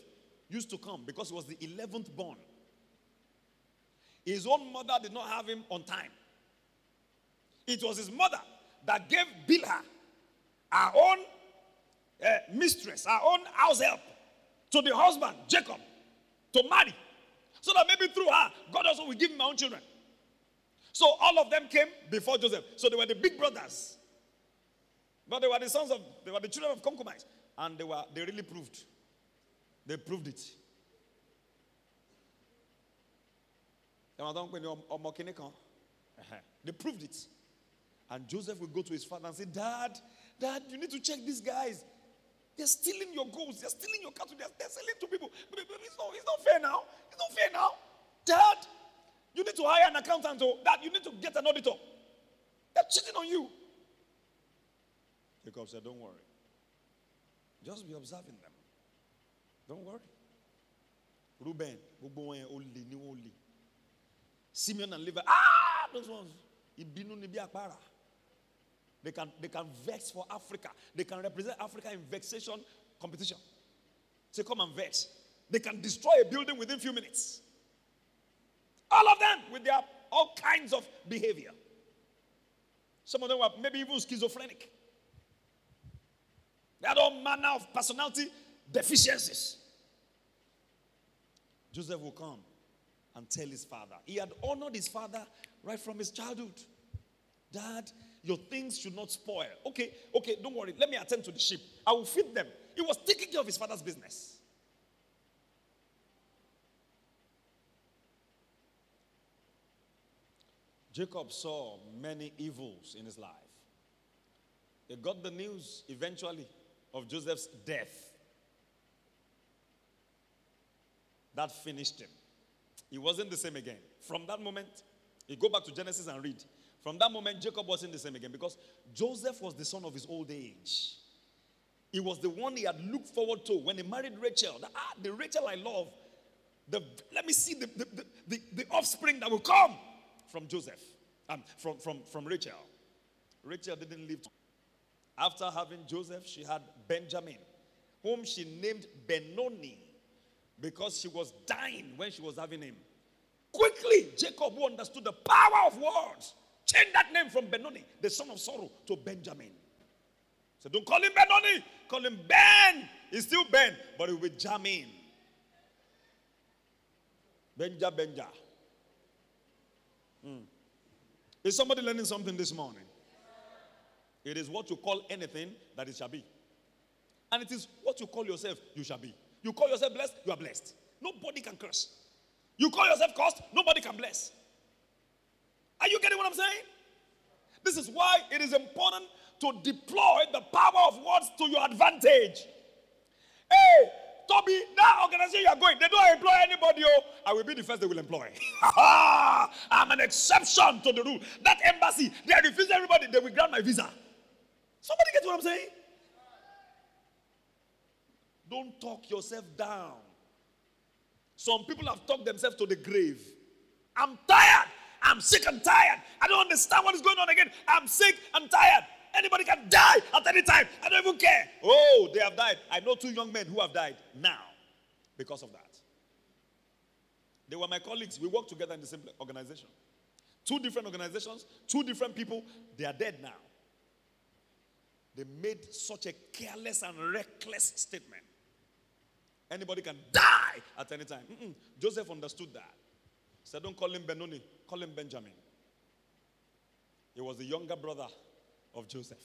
used to come because he was the 11th born. His own mother did not have him on time. It was his mother that gave Bilhah, our own uh, mistress, our own house help, to the husband, Jacob, to marry. So that maybe through her, God also will give him my own children. So all of them came before Joseph. So they were the big brothers. But they were the sons of, they were the children of concubines. And they were, they really proved. They proved it. They proved it. And Joseph will go to his father and say, Dad, Dad, you need to check these guys. They're stealing your goats. They're stealing your cattle. They're, they're selling to people. It's not, it's not fair now. It's not fair now. Dad, you need to hire an accountant. Or Dad, you need to get an auditor. They're cheating on you. Jacob said, Don't worry. Just be observing them. Don't worry. Reuben, Simeon and Levi, ah, those ones. They can, they can vex for Africa. They can represent Africa in vexation competition. Say, come and vex. They can destroy a building within few minutes. All of them with their all kinds of behavior. Some of them were maybe even schizophrenic. They had all manner of personality deficiencies. Joseph will come and tell his father. He had honored his father right from his childhood. Dad, your things should not spoil. Okay, okay, don't worry. Let me attend to the sheep. I will feed them. He was taking care of his father's business. Jacob saw many evils in his life. He got the news eventually of Joseph's death. That finished him. He wasn't the same again. From that moment, you go back to Genesis and read. From that moment, Jacob wasn't the same again because Joseph was the son of his old age. He was the one he had looked forward to when he married Rachel. The, ah, the Rachel I love. The, let me see the, the, the, the offspring that will come from Joseph. um, from, from, from Rachel. Rachel didn't live. After having Joseph, she had Benjamin, whom she named Benoni because she was dying when she was having him. Quickly, Jacob, who understood the power of words, changed that name from Benoni, the son of sorrow, to Benjamin. So don't call him Benoni, call him Ben. He's still Ben, but he will be Jamin. Benja, Benja. Mm. Is somebody learning something this morning? It is what you call anything that it shall be. And it is what you call yourself, you shall be. You call yourself blessed, you are blessed. Nobody can curse. You call yourself cursed, nobody can bless. Are you getting what I'm saying? This is why it is important to deploy the power of words to your advantage. Hey, Toby, that organization you are going, they don't employ anybody. Oh, I will be the first they will employ. I'm an exception to the rule. That embassy, they refuse everybody, they will grant my visa. Somebody gets what I'm saying? Don't talk yourself down. Some people have talked themselves to the grave. I'm tired. I'm sick and tired. I don't understand what is going on again. I'm sick and tired. Anybody can die at any time. I don't even care. Oh, they have died. I know two young men who have died now because of that. They were my colleagues. We worked together in the same organization. Two different organizations, two different people. They are dead now. They made such a careless and reckless statement. Anybody can die at any time. Mm-mm. Joseph understood that. Said, Don't call him Benoni, call him Benjamin. He was the younger brother of Joseph.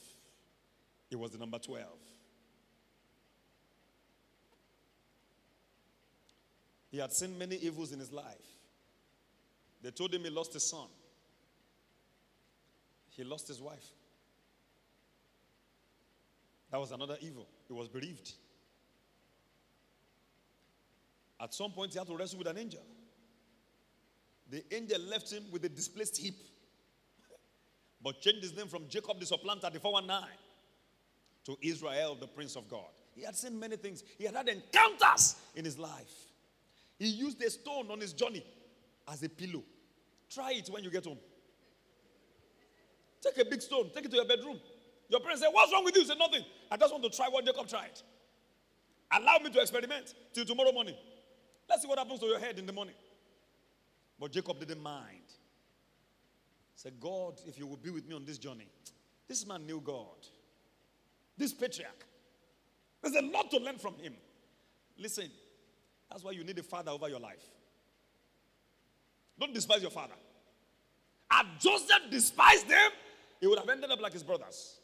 He was the number 12. He had seen many evils in his life. They told him he lost his son, he lost his wife. That was another evil. He was bereaved. At some point, he had to wrestle with an angel. The angel left him with a displaced hip but changed his name from Jacob the supplanter, the 419, to Israel, the Prince of God. He had seen many things, he had had encounters in his life. He used a stone on his journey as a pillow. Try it when you get home. Take a big stone, take it to your bedroom. Your parents say, What's wrong with you? You say, Nothing. I just want to try what Jacob tried. Allow me to experiment till tomorrow morning. Let's see what happens to your head in the morning. But Jacob didn't mind. He said, God, if you will be with me on this journey. This man knew God. This patriarch. There's a lot to learn from him. Listen, that's why you need a father over your life. Don't despise your father. Had Joseph despised them, he would have ended up like his brothers.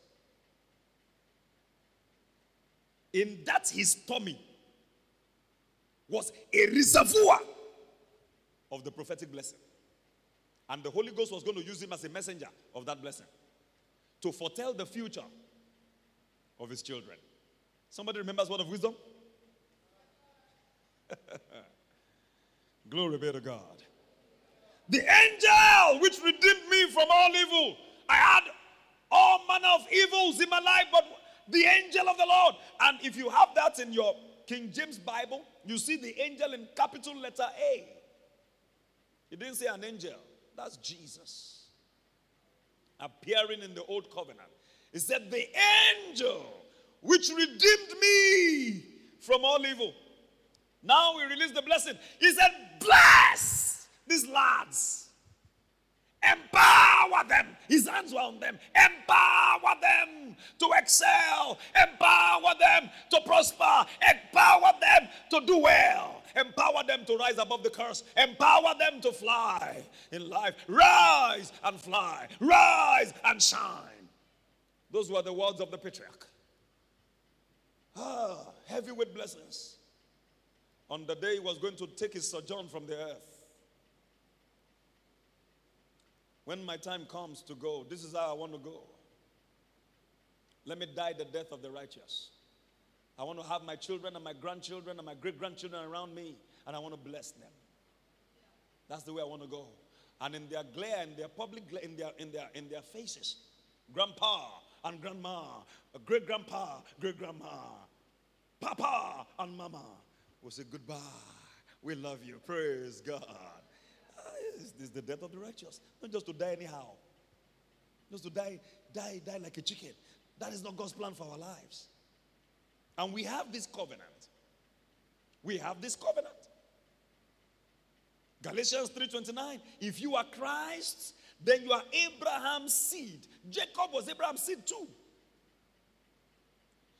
In that his tummy was a reservoir of the prophetic blessing. And the Holy Ghost was going to use him as a messenger of that blessing to foretell the future of his children. Somebody remembers word of wisdom? Glory be to God. The angel which redeemed me from all evil. I had all manner of evils in my life, but the angel of the Lord. And if you have that in your King James Bible, you see the angel in capital letter A. He didn't say an angel. That's Jesus appearing in the old covenant. He said, The angel which redeemed me from all evil. Now we release the blessing. He said, Bless these lads. Empower them. His hands were on them. Empower them to excel. Empower them to prosper. Empower them to do well. Empower them to rise above the curse. Empower them to fly in life. Rise and fly. Rise and shine. Those were the words of the patriarch. Ah, heavy with blessings. On the day he was going to take his sojourn from the earth. When my time comes to go, this is how I want to go. Let me die the death of the righteous. I want to have my children and my grandchildren and my great grandchildren around me, and I want to bless them. That's the way I want to go. And in their glare, in their public glare, in their, in their, in their faces, grandpa and grandma, great grandpa, great grandma, papa and mama will say goodbye. We love you. Praise God. Is the death of the righteous. Not just to die anyhow. Just to die, die, die like a chicken. That is not God's plan for our lives. And we have this covenant. We have this covenant. Galatians 3:29. If you are Christ, then you are Abraham's seed. Jacob was Abraham's seed too.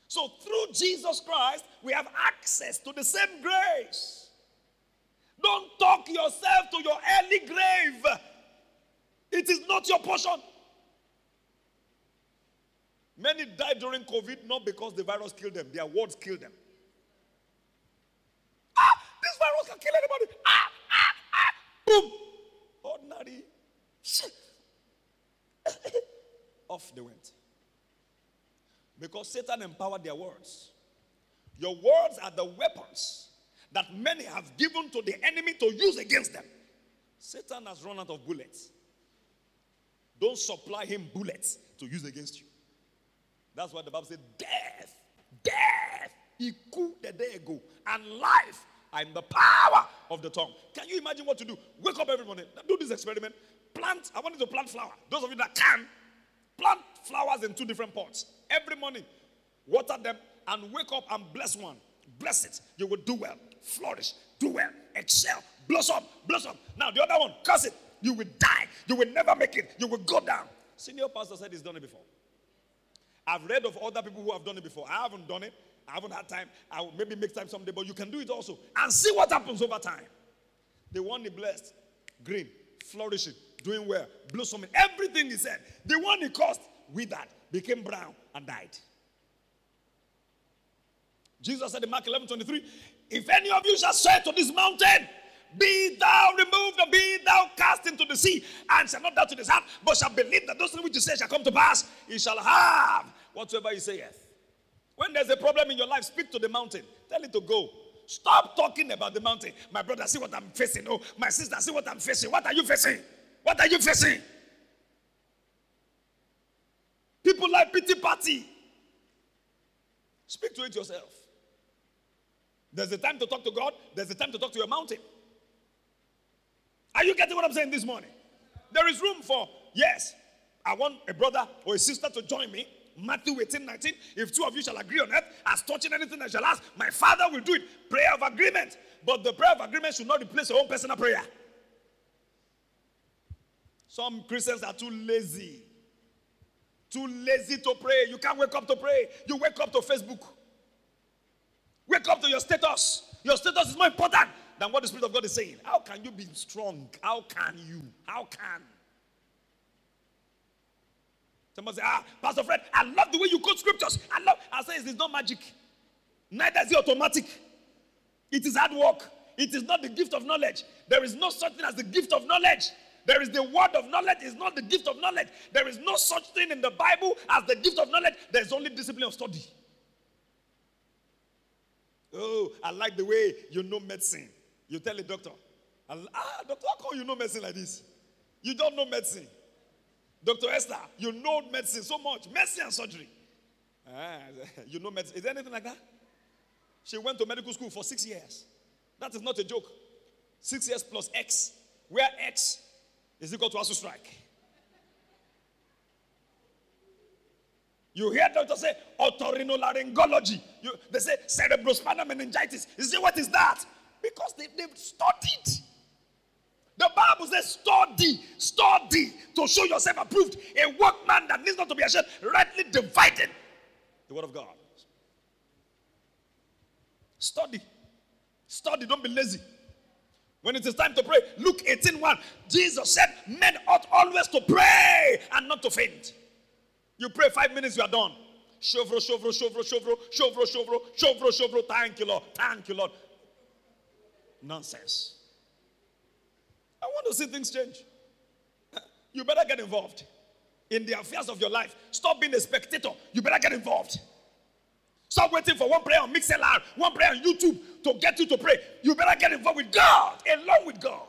So through Jesus Christ, we have access to the same grace. Don't talk yourself to your early grave. It is not your portion. Many died during COVID not because the virus killed them, their words killed them. Ah, this virus can kill anybody. Ah, ah, ah, boom. Ordinary. Off they went. Because Satan empowered their words. Your words are the weapons that many have given to the enemy to use against them. Satan has run out of bullets. Don't supply him bullets to use against you. That's why the Bible said, Death, death, he could the day ago, and life in the power of the tongue. Can you imagine what to do? Wake up every morning, do this experiment. Plant, I want you to plant flower. Those of you that can, plant flowers in two different pots. Every morning, water them and wake up and bless one. Bless it. You will do well, flourish, do well, excel, blossom, blossom. Now, the other one, curse it. You will die. You will never make it. You will go down. Senior pastor said he's done it before. I've read of other people who have done it before. I haven't done it. I haven't had time. I will maybe make time someday, but you can do it also and see what happens over time. The one he blessed, green, flourishing, doing well, blossoming, everything he said. The one he caused, withered, became brown, and died. Jesus said in Mark 11 23, If any of you shall say to this mountain, Be thou removed and be thou cast into the sea, and shall not doubt to this heart, but shall believe that those things which you say shall come to pass, he shall have whatsoever he saith. When there's a problem in your life, speak to the mountain. Tell it to go. Stop talking about the mountain. My brother, see what I'm facing. Oh, my sister, see what I'm facing. What are you facing? What are you facing? People like pity party. Speak to it yourself. There's a time to talk to God, there's a time to talk to your mountain. Are you getting what I'm saying this morning? There is room for, yes, I want a brother or a sister to join me. Matthew 18, 19. If two of you shall agree on earth, as touching anything I shall ask, my father will do it. Prayer of agreement. But the prayer of agreement should not replace your own personal prayer. Some Christians are too lazy. Too lazy to pray. You can't wake up to pray. You wake up to Facebook. Wake up to your status. Your status is more important than what the Spirit of God is saying. How can you be strong? How can you? How can? Someone say, Ah, Pastor Fred, I love the way you quote scriptures. I love. I say, it's not magic. Neither is it automatic. It is hard work. It is not the gift of knowledge. There is no such thing as the gift of knowledge. There is the word of knowledge, is not the gift of knowledge. There is no such thing in the Bible as the gift of knowledge. There's only discipline of study. Oh, I like the way you know medicine. You tell a doctor, ah, doctor, how come you know medicine like this? You don't know medicine. Dr. Esther, you know medicine so much, medicine and surgery. Ah, you know medicine. Is there anything like that? She went to medical school for six years. That is not a joke. Six years plus X, where X is equal to ASUU strike. You hear doctors say otorhinolaryngology. You, they say cerebrospinal meningitis. You say, what is that? Because they, they've studied. The Bible says, study, study to show yourself approved. A workman that needs not to be ashamed, rightly divided the word of God. Study. Study, don't be lazy. When it is time to pray, Luke 18 1, Jesus said, Men ought always to pray and not to faint. You pray five minutes, you are done. Shovro, shovro, shovro, shovro, shovro, shovro, shovro, shovro. Thank you, Lord. Thank you, Lord. Nonsense. I want to see things change. You better get involved in the affairs of your life. Stop being a spectator. You better get involved. Stop waiting for one prayer on MixLR, one prayer on YouTube to get you to pray. You better get involved with God, along with God.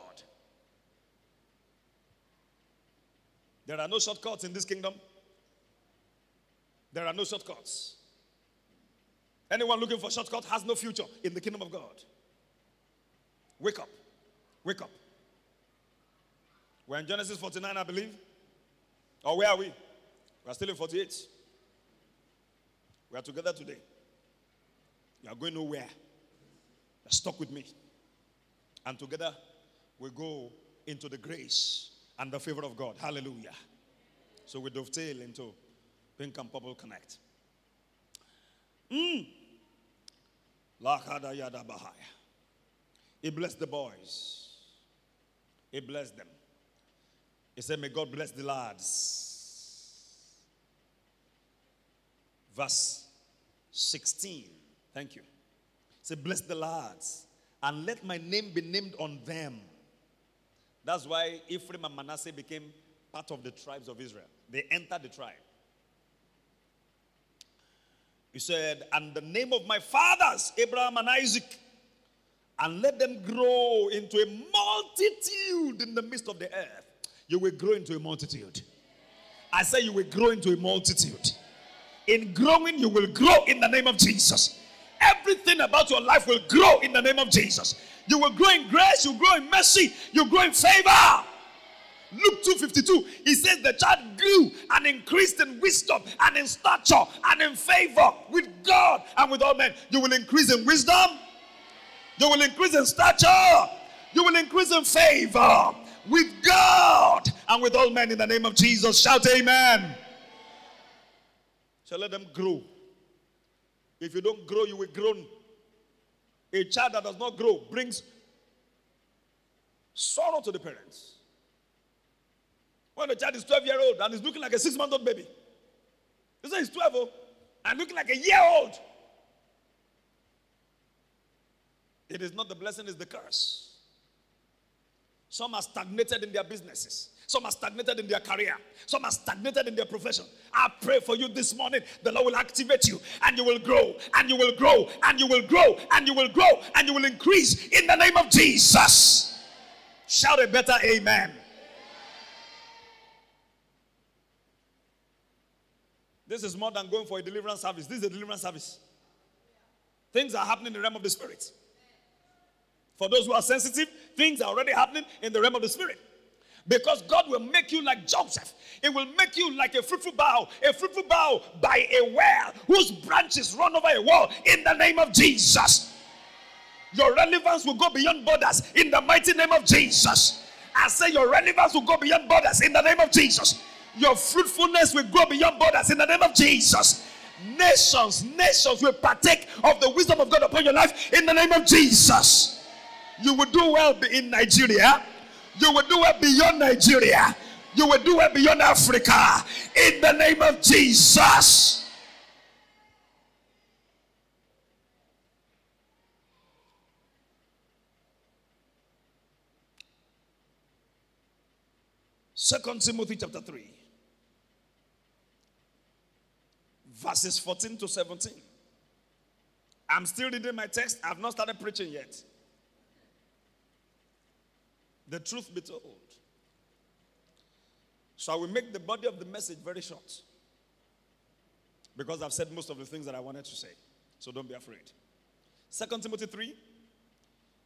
There are no shortcuts in this kingdom. There are no shortcuts. Anyone looking for shortcut has no future in the kingdom of God. Wake up. Wake up. We're in Genesis 49, I believe. Or where are we? We are still in 48. We are together today. You are going nowhere. You're stuck with me. And together we go into the grace and the favor of God. Hallelujah. So we dovetail into Pink and Purple Connect. Mm. He blessed the boys. He blessed them. He said, May God bless the lads. Verse 16. Thank you. He said, Bless the lads, and let my name be named on them. That's why Ephraim and Manasseh became part of the tribes of Israel. They entered the tribe. He said, And the name of my fathers, Abraham and Isaac, and let them grow into a multitude in the midst of the earth. You will grow into a multitude. I say you will grow into a multitude. In growing, you will grow in the name of Jesus. Everything about your life will grow in the name of Jesus. You will grow in grace, you grow in mercy, you grow in favor. Luke 2:52, he says the child grew and increased in wisdom and in stature and in favor with God and with all men. You will increase in wisdom, you will increase in stature, you will increase in favor with God and with all men in the name of Jesus. Shout amen. So let them grow. If you don't grow, you will groan. A child that does not grow brings sorrow to the parents. When the child is 12 year old and is looking like a six month old baby, you say he's 12 oh, and looking like a year old. It is not the blessing, it's the curse. Some are stagnated in their businesses. Some are stagnated in their career. Some are stagnated in their profession. I pray for you this morning. The Lord will activate you and you will grow and you will grow and you will grow and you will grow and you will increase in the name of Jesus. Shout a better amen. This is more than going for a deliverance service. This is a deliverance service. Things are happening in the realm of the spirit. For those who are sensitive, things are already happening in the realm of the spirit. Because God will make you like Joseph. It will make you like a fruitful bough, a fruitful bough by a well whose branches run over a wall in the name of Jesus. Your relevance will go beyond borders in the mighty name of Jesus. I say your relevance will go beyond borders in the name of Jesus. Your fruitfulness will grow beyond borders in the name of Jesus. Nations, nations will partake of the wisdom of God upon your life in the name of Jesus. You will do well in Nigeria. You will do well beyond Nigeria. You will do well beyond Africa in the name of Jesus. Second Timothy chapter 3. Verses 14 to 17. I'm still reading my text. I've not started preaching yet. The truth be told. So I will make the body of the message very short. Because I've said most of the things that I wanted to say. So don't be afraid. Second Timothy 3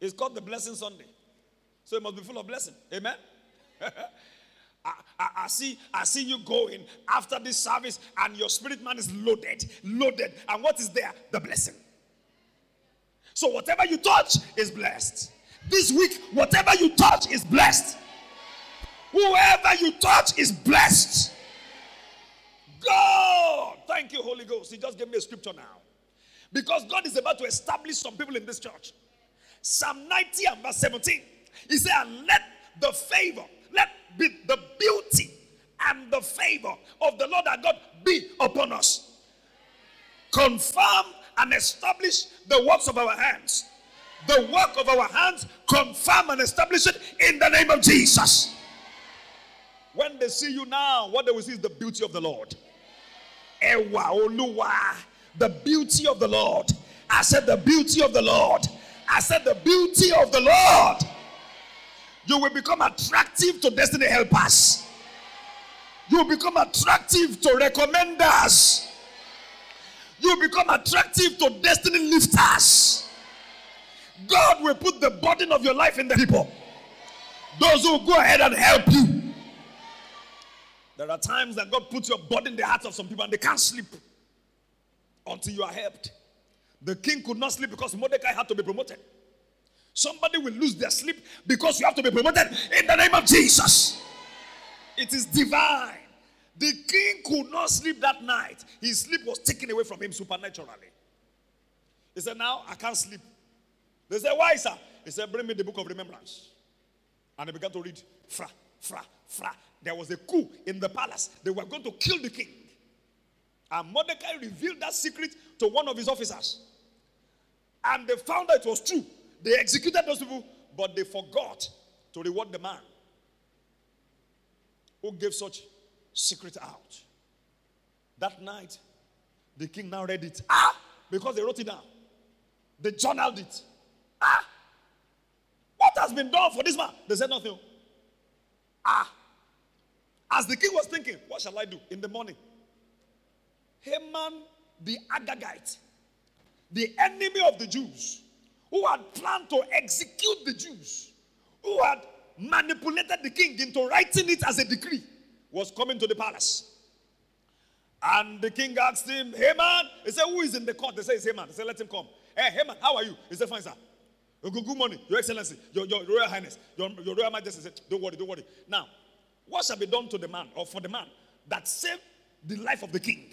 is called the Blessing Sunday. So it must be full of blessing. Amen. I, I, I, see, I see you going after this service, and your spirit man is loaded, loaded. And what is there? The blessing. So whatever you touch is blessed. This week, whatever you touch is blessed. Whoever you touch is blessed. God, thank you, Holy Ghost. He just gave me a scripture now. Because God is about to establish some people in this church. Psalm 90 and verse 17. He said, and let the favor be the beauty and the favor of the Lord our God be upon us. Confirm and establish the works of our hands. The work of our hands, confirm and establish it in the name of Jesus. When they see you now, what they will see is the beauty of the Lord. Ewa Oluwa, the beauty of the Lord. I said the beauty of the Lord. I said the beauty of the Lord you will become attractive to destiny helpers. You will become attractive to recommenders. You will become attractive to destiny lifters. God will put the burden of your life in the people. Those who go ahead and help you. There are times that God puts your body in the hearts of some people and they can't sleep until you are helped. The king could not sleep because Mordecai had to be promoted. Somebody will lose their sleep because you have to be promoted in the name of Jesus. It is divine. The king could not sleep that night. His sleep was taken away from him supernaturally. He said, Now I can't sleep. They said, Why, sir? He said, Bring me the book of remembrance. And they began to read, Fra, Fra, Fra. There was a coup in the palace. They were going to kill the king. And Mordecai revealed that secret to one of his officers. And they found that it was true. They executed those people, but they forgot to reward the man who gave such secret out. That night, the king now read it. Ah! Because they wrote it down. They journaled it. Ah! What has been done for this man? They said nothing. Ah! As the king was thinking, what shall I do in the morning? Haman the Agagite, the enemy of the Jews, who had planned to execute the Jews, who had manipulated the king into writing it as a decree, was coming to the palace. And the king asked him, Haman, he said, Who is in the court? They say, It's Haman. They said, Let him come. Hey, Haman, how are you? He said, Fine, sir. Good, good morning, Your Excellency, Your, your Royal Highness, Your, your Royal Majesty said, Don't worry, don't worry. Now, what shall be done to the man or for the man that saved the life of the king?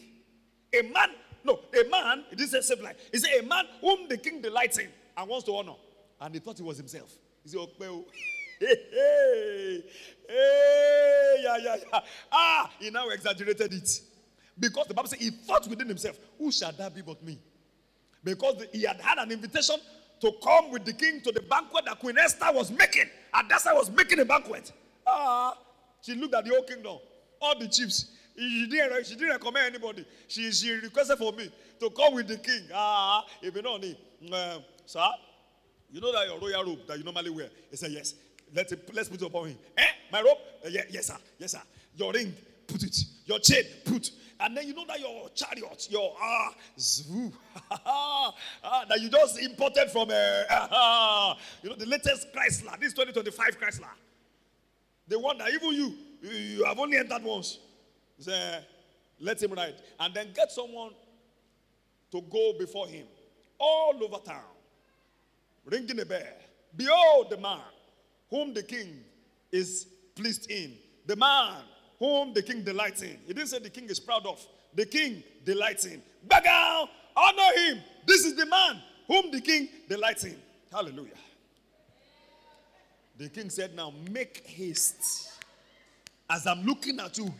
A man, no, a man, it didn't say save life. He said, A man whom the king delights in and wants to honor. And he thought it was himself. He said, Oh, hey, hey, hey, yeah, yeah, yeah. Ah, he now exaggerated it. Because the Bible says he thought within himself, Who shall that be but me? Because he had had an invitation to come with the king to the banquet that Queen Esther was making. And Esther was making a banquet. Ah, she looked at the whole kingdom, all the chiefs. She didn't, she didn't recommend anybody. She, she requested for me to come with the king. Ah, if you know me, uh, sir, you know that your royal robe that you normally wear. He said, Yes. Let's, let's put it upon him. Eh? My robe? Uh, yeah, yes, sir. Yes, sir. Your ring, put it. Your chain, put. And then you know that your chariot, your ah, zvoo, ah, that you just imported from a, uh, you know, the latest Chrysler. This 2025 Chrysler. The one that even you, you, you have only entered once. Say, let him ride. And then get someone to go before him all over town, ringing a bell. Behold the man whom the king is pleased in. The man whom the king delights in. He didn't say the king is proud of. The king delights in. Bagal, honor him. This is the man whom the king delights in. Hallelujah. The king said, Now make haste. As I'm looking at you,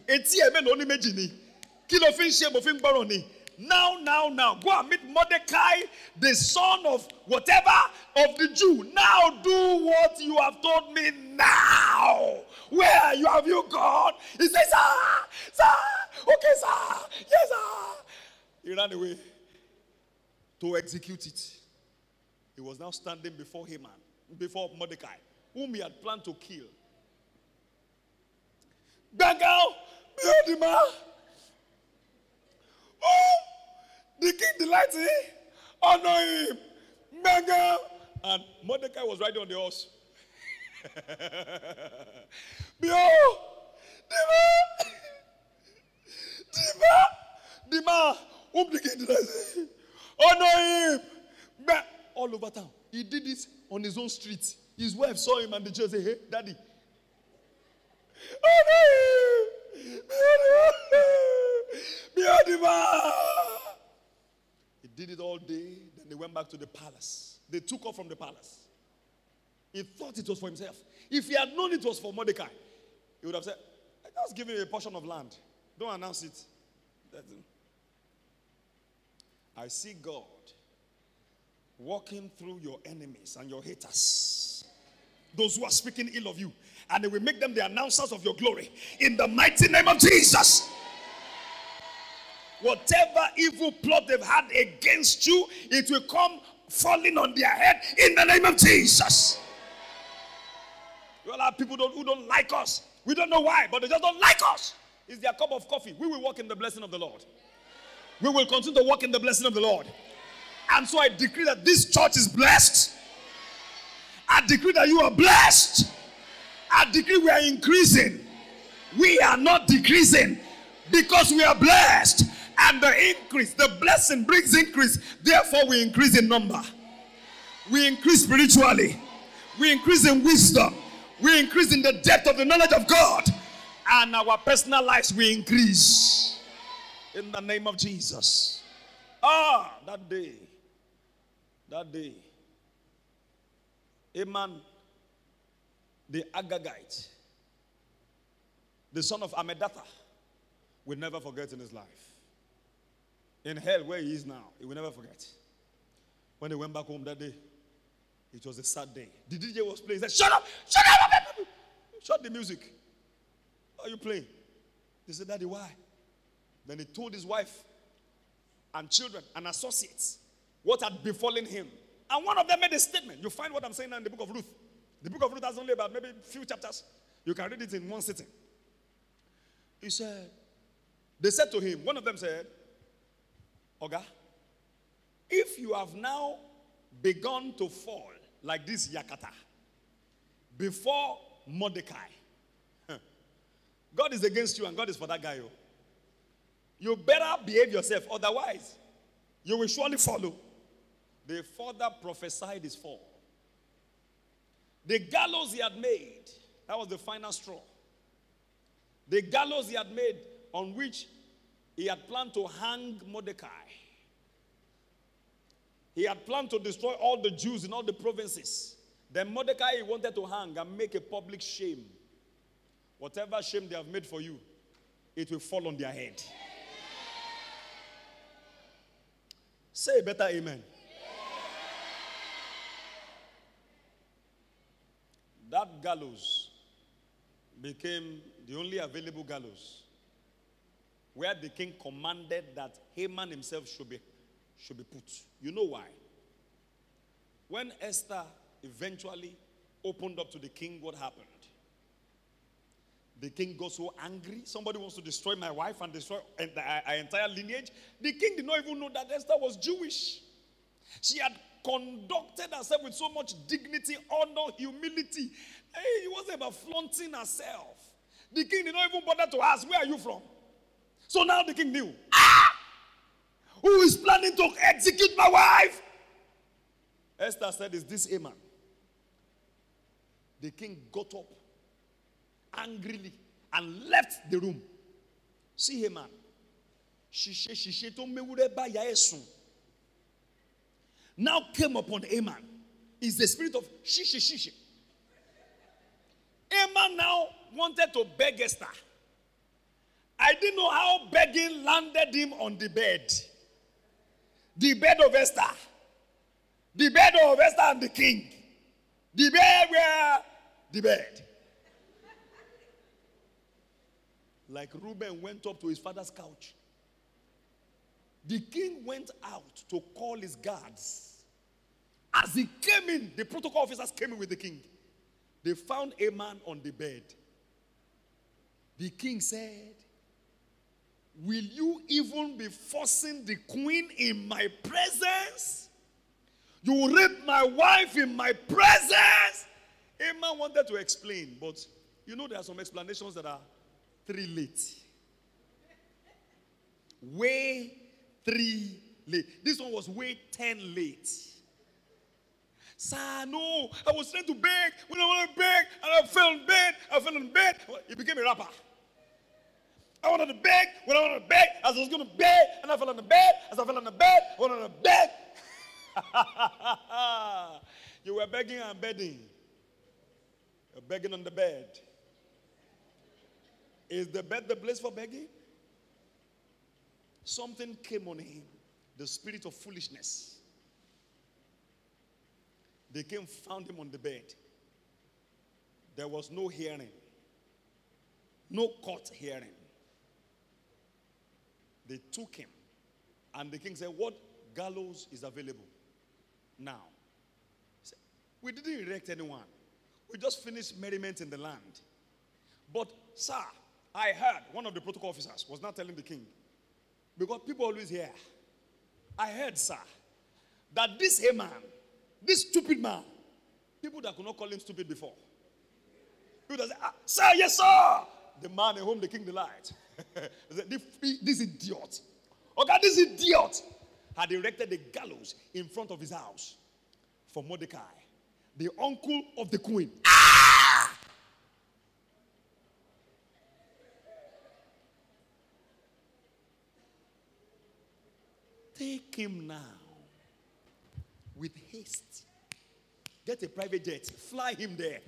now, now, now, go and meet Mordecai, the son of whatever of the Jew. Now do what you have told me now. Where you have you gone? He says, Sir, sir, okay, sir, yes, sir. He ran away to execute it. He was now standing before Haman, before Mordecai whom he had planned to kill. Bagal, behold the man. Ah. Oh, the king delights in honor him. Bagal. And Mordecai was riding on the horse. behold, the man, the man, the man whom the king delights in. Honor him. But all over town. He did this on his own street. His wife saw him and the child said, Hey, daddy. Oh no! He did it all day. Then they went back to the palace. They took off from the palace. He thought it was for himself. If he had known it was for Mordecai, he would have said, just give him a portion of land. Don't announce it. I see God walking through your enemies and your haters those who are speaking ill of you, and they will make them the announcers of your glory in the mighty name of Jesus. Whatever evil plot they've had against you, it will come falling on their head in the name of Jesus. Well, have people don't, who don't like us. We don't know why, but they just don't like us. It's their cup of coffee. We will walk in the blessing of the Lord. We will continue to walk in the blessing of the Lord. And so I decree that this church is blessed. I decree that you are blessed. I decree we are increasing. We are not decreasing because we are blessed. And the increase, the blessing brings increase. Therefore, we increase in number. We increase spiritually. We increase in wisdom. We increase in the depth of the knowledge of God. And our personal lives we increase. In the name of Jesus. Ah, that day. That day. Haman, the Agagite, the son of Hammedatha, will never forget in his life. In hell, where he is now, he will never forget. When he went back home that day, it was a sad day. The DJ was playing. He said, Shut up! Shut up! Shut the music. Why are you playing? He said, Daddy, why? Then he told his wife and children and associates what had befallen him. And one of them made a statement. You find what I'm saying now in the book of Ruth. The book of Ruth has only about maybe a few chapters. You can read it in one sitting. He said, They said to him, one of them said, Oga, if you have now begun to fall like this Yakata before Mordecai, God is against you and God is for that guy. Oh. You better behave yourself, otherwise, you will surely follow. Oh. They further prophesied his fall. The gallows he had made, that was the final straw. The gallows he had made on which he had planned to hang Mordecai. He had planned to destroy all the Jews in all the provinces. Then Mordecai wanted to hang and make a public shame. Whatever shame they have made for you, it will fall on their head. Say better amen. That gallows became the only available gallows where the king commanded that Haman himself should be, should be put. You know why? When Esther eventually opened up to the king what happened, the king got so angry. Somebody wants to destroy my wife and destroy our uh, entire lineage. The king did not even know that Esther was Jewish. She had conducted herself with so much dignity, honor, humility. Hey, it wasn't about flaunting herself. The king did not even bother to ask, Where are you from? So now the king knew. Ah! Who is planning to execute my wife? Esther said, Is this a man? The king got up angrily and left the room. See him, now came upon Haman is the spirit of shishi shishi. Haman now wanted to beg Esther. I didn't know how begging landed him on the bed. The bed of Esther. The bed of Esther and the king. The bed where the bed. Like Reuben went up to his father's couch. The king went out to call his guards. As he came in, the protocol officers came in with the king. They found a man on the bed. The king said, Will you even be forcing the queen in my presence? You will rape my wife in my presence? A man wanted to explain, but you know there are some explanations that are three late. Way three late. This one was way 10 late. Sir, no, I was trying to beg. When I wanted to beg, and I fell in bed, I fell in bed. He became a rapper. I wanted to beg. When I wanted to beg, as I was going to beg, and I fell on the bed. As I fell on the bed, I wanted to beg. you were begging and begging. You're begging on the bed. Is the bed the place for begging? Something came on him the spirit of foolishness. They came, found him on the bed. There was no hearing, no court hearing. They took him, and the king said, What gallows is available now? Said, we didn't erect anyone, we just finished merriment in the land. But, sir, I heard one of the protocol officers was not telling the king, because people always hear. I heard, sir, that this Haman, this stupid man, people that could not call him stupid before, people that say, ah, sir, yes, sir, the man in whom the king delights. this idiot. Okay, this idiot had erected a gallows in front of his house for Mordecai, the uncle of the queen. Ah! Take him now with haste. Get a private jet, fly him there,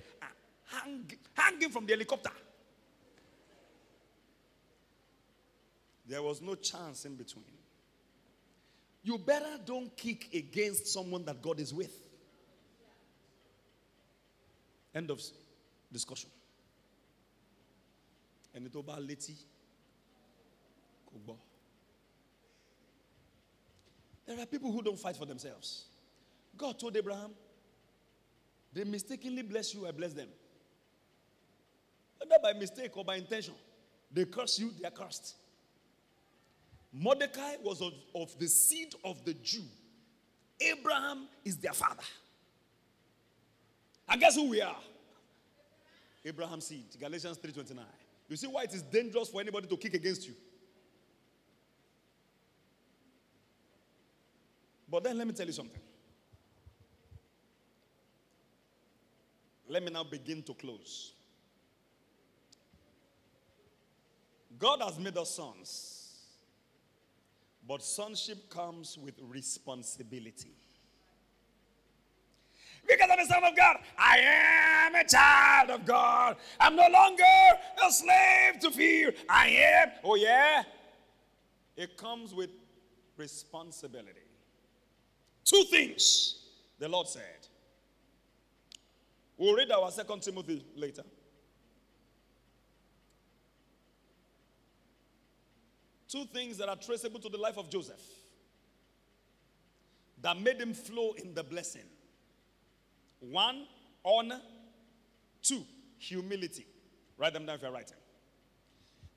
hang, hang him from the helicopter. There was no chance in between. You better don't kick against someone that God is with. End of discussion. There are people who don't fight for themselves. God told Abraham, they mistakenly bless you, I bless them. Whether by mistake or by intention, they curse you, they are cursed. Mordecai was of, of the seed of the Jew. Abraham is their father. And guess who we are? Abraham's seed. Galatians 3:29. You see why it is dangerous for anybody to kick against you. But then let me tell you something. Let me now begin to close. God has made us sons. But sonship comes with responsibility. Because I'm a son of God, I am a child of God. I'm no longer a slave to fear. I am. Oh, yeah? It comes with responsibility. Two things the Lord said. We'll read our second Timothy later. Two things that are traceable to the life of Joseph that made him flow in the blessing. One, honor. Two, humility. Write them down if you're writing.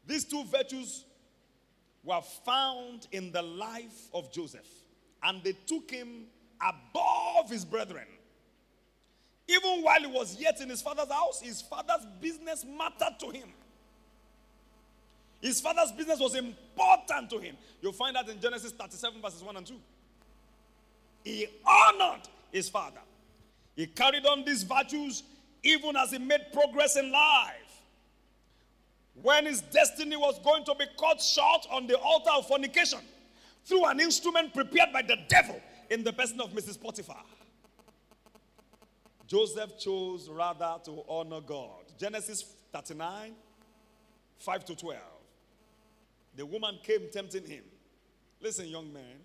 These two virtues were found in the life of Joseph, and they took him above his brethren. Even while he was yet in his father's house, his father's business mattered to him. His father's business was important to him. You'll find that in Genesis 37, verses 1 and 2. He honored his father. He carried on these virtues even as he made progress in life. When his destiny was going to be cut short on the altar of fornication through an instrument prepared by the devil in the person of Mrs. Potiphar. Joseph chose rather to honor God. Genesis 39, 5 to 12. The woman came tempting him. Listen, young man,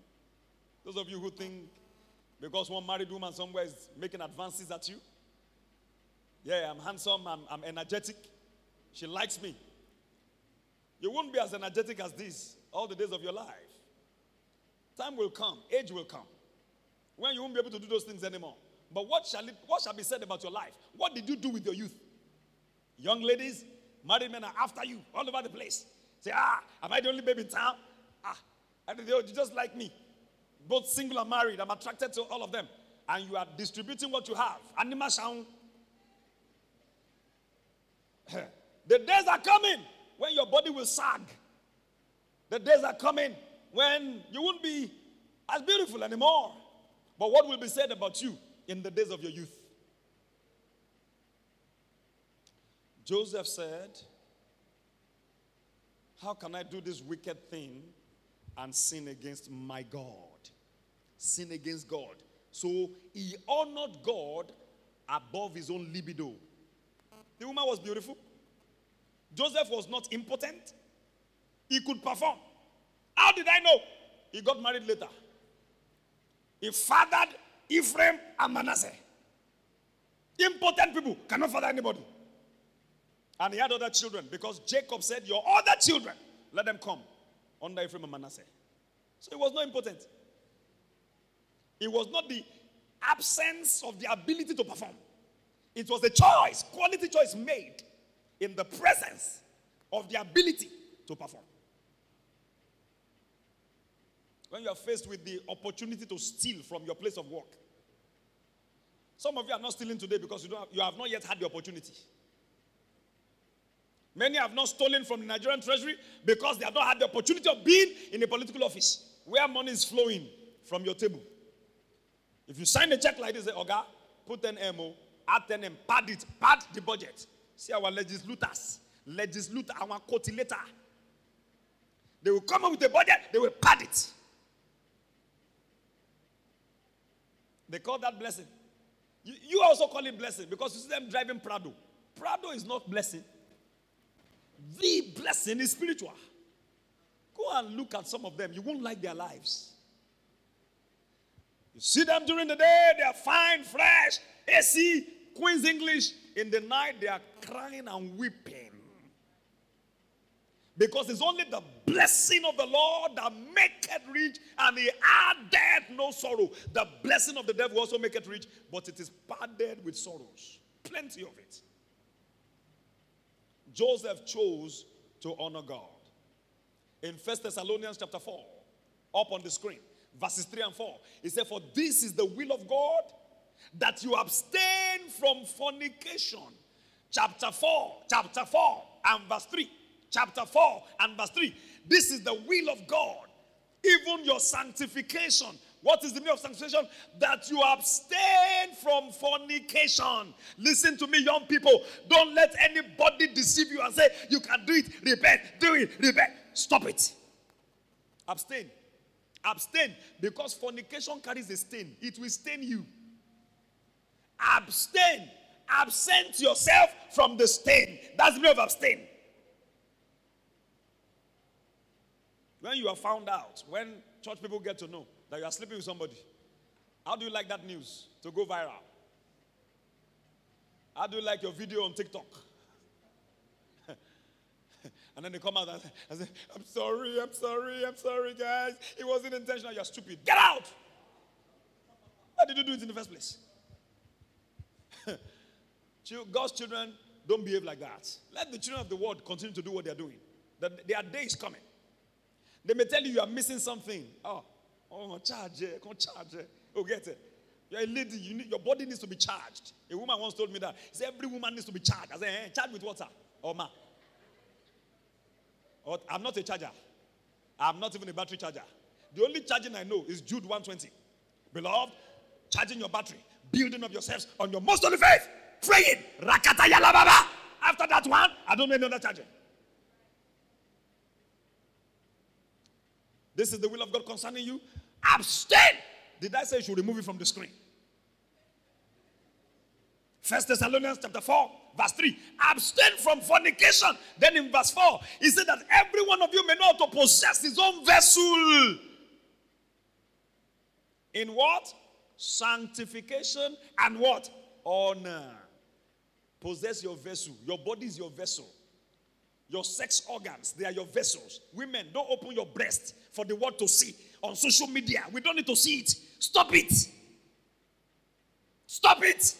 those of you who think because one married woman somewhere is making advances at you, yeah, I'm handsome, I'm, I'm energetic, she likes me. You won't be as energetic as this all the days of your life. Time will come, age will come, when you won't be able to do those things anymore. But what shall, it, what shall be said about your life? What did you do with your youth? Young ladies, married men are after you all over the place. Say, ah, am I the only baby in town? Ah, and they just like me. Both single and married. I'm attracted to all of them. And you are distributing what you have. Animal sound. the days are coming when your body will sag. The days are coming when you won't be as beautiful anymore. But what will be said about you in the days of your youth? Joseph said, how can I do this wicked thing and sin against my God? Sin against God. So he honored God above his own libido. The woman was beautiful. Joseph was not impotent. He could perform. How did I know? He got married later. He fathered Ephraim and Manasseh. Impotent people cannot father anybody. And he had other children because Jacob said, Your other children, let them come under Ephraim and Manasseh. So it was not important. It was not the absence of the ability to perform, it was a choice, quality choice made in the presence of the ability to perform. When you are faced with the opportunity to steal from your place of work, some of you are not stealing today because you, don't have, you have not yet had the opportunity. Many have not stolen from the Nigerian treasury because they have not had the opportunity of being in a political office where money is flowing from your table. If you sign a check like this, say, Oga, put an MO, add 10 and pad it, pad the budget. See our legislators, legislator, our cotilator. They will come up with a budget, they will pad it. They call that blessing. You, you also call it blessing because you see them driving Prado. Prado is not blessing. The blessing is spiritual. Go and look at some of them. You won't like their lives. You see them during the day, they are fine, fresh, AC, Queen's English. In the night, they are crying and weeping. Because it's only the blessing of the Lord that maketh rich, and he added no sorrow. The blessing of the devil also maketh rich, but it is padded with sorrows. Plenty of it. Joseph chose to honor God. In First Thessalonians chapter 4, up on the screen, verses 3 and 4, he said, For this is the will of God that you abstain from fornication. Chapter 4, chapter 4, and verse 3 chapter 4 and verse 3. This is the will of God, even your sanctification. What is the meaning of sanctification? That you abstain from fornication. Listen to me, young people. Don't let anybody deceive you and say, You can do it, repent, do it, repent. Stop it. Abstain. Abstain because fornication carries a stain, it will stain you. Abstain. Absent yourself from the stain. That's the meaning of abstain. When you are found out, when church people get to know that you are sleeping with somebody, how do you like that news to go viral? How do you like your video on TikTok? and then they come out and say, I'm sorry, I'm sorry, I'm sorry, guys. It wasn't intentional. You're stupid. Get out! Why did you do it in the first place? God's children don't behave like that. Let the children of the world continue to do what they're doing. their day is coming. They may tell you you are missing something. Oh, oh, charge it, come charge it. Oh, get it. You're a lady, you need, your body needs to be charged. A woman once told me that. He said, Every woman needs to be charged. I said, eh, charged with water. Or oh, ma. Or, I'm not a charger. I'm not even a battery charger. The only charging I know is Jude 120. Beloved, charging your battery, building up yourselves on your most holy faith, praying. Rakata After that one, I don't know any other charging. This is the will of God concerning you. Abstain. Did I say you should remove it from the screen? First Thessalonians chapter 4, verse 3. Abstain from fornication. Then in verse 4, he said that every one of you may know how to possess his own vessel. In what? Sanctification and what? Honor. Possess your vessel. Your body is your vessel. Your sex organs, they are your vessels. Women, don't open your breast for the world to see on social media. We don't need to see it. Stop it. Stop it.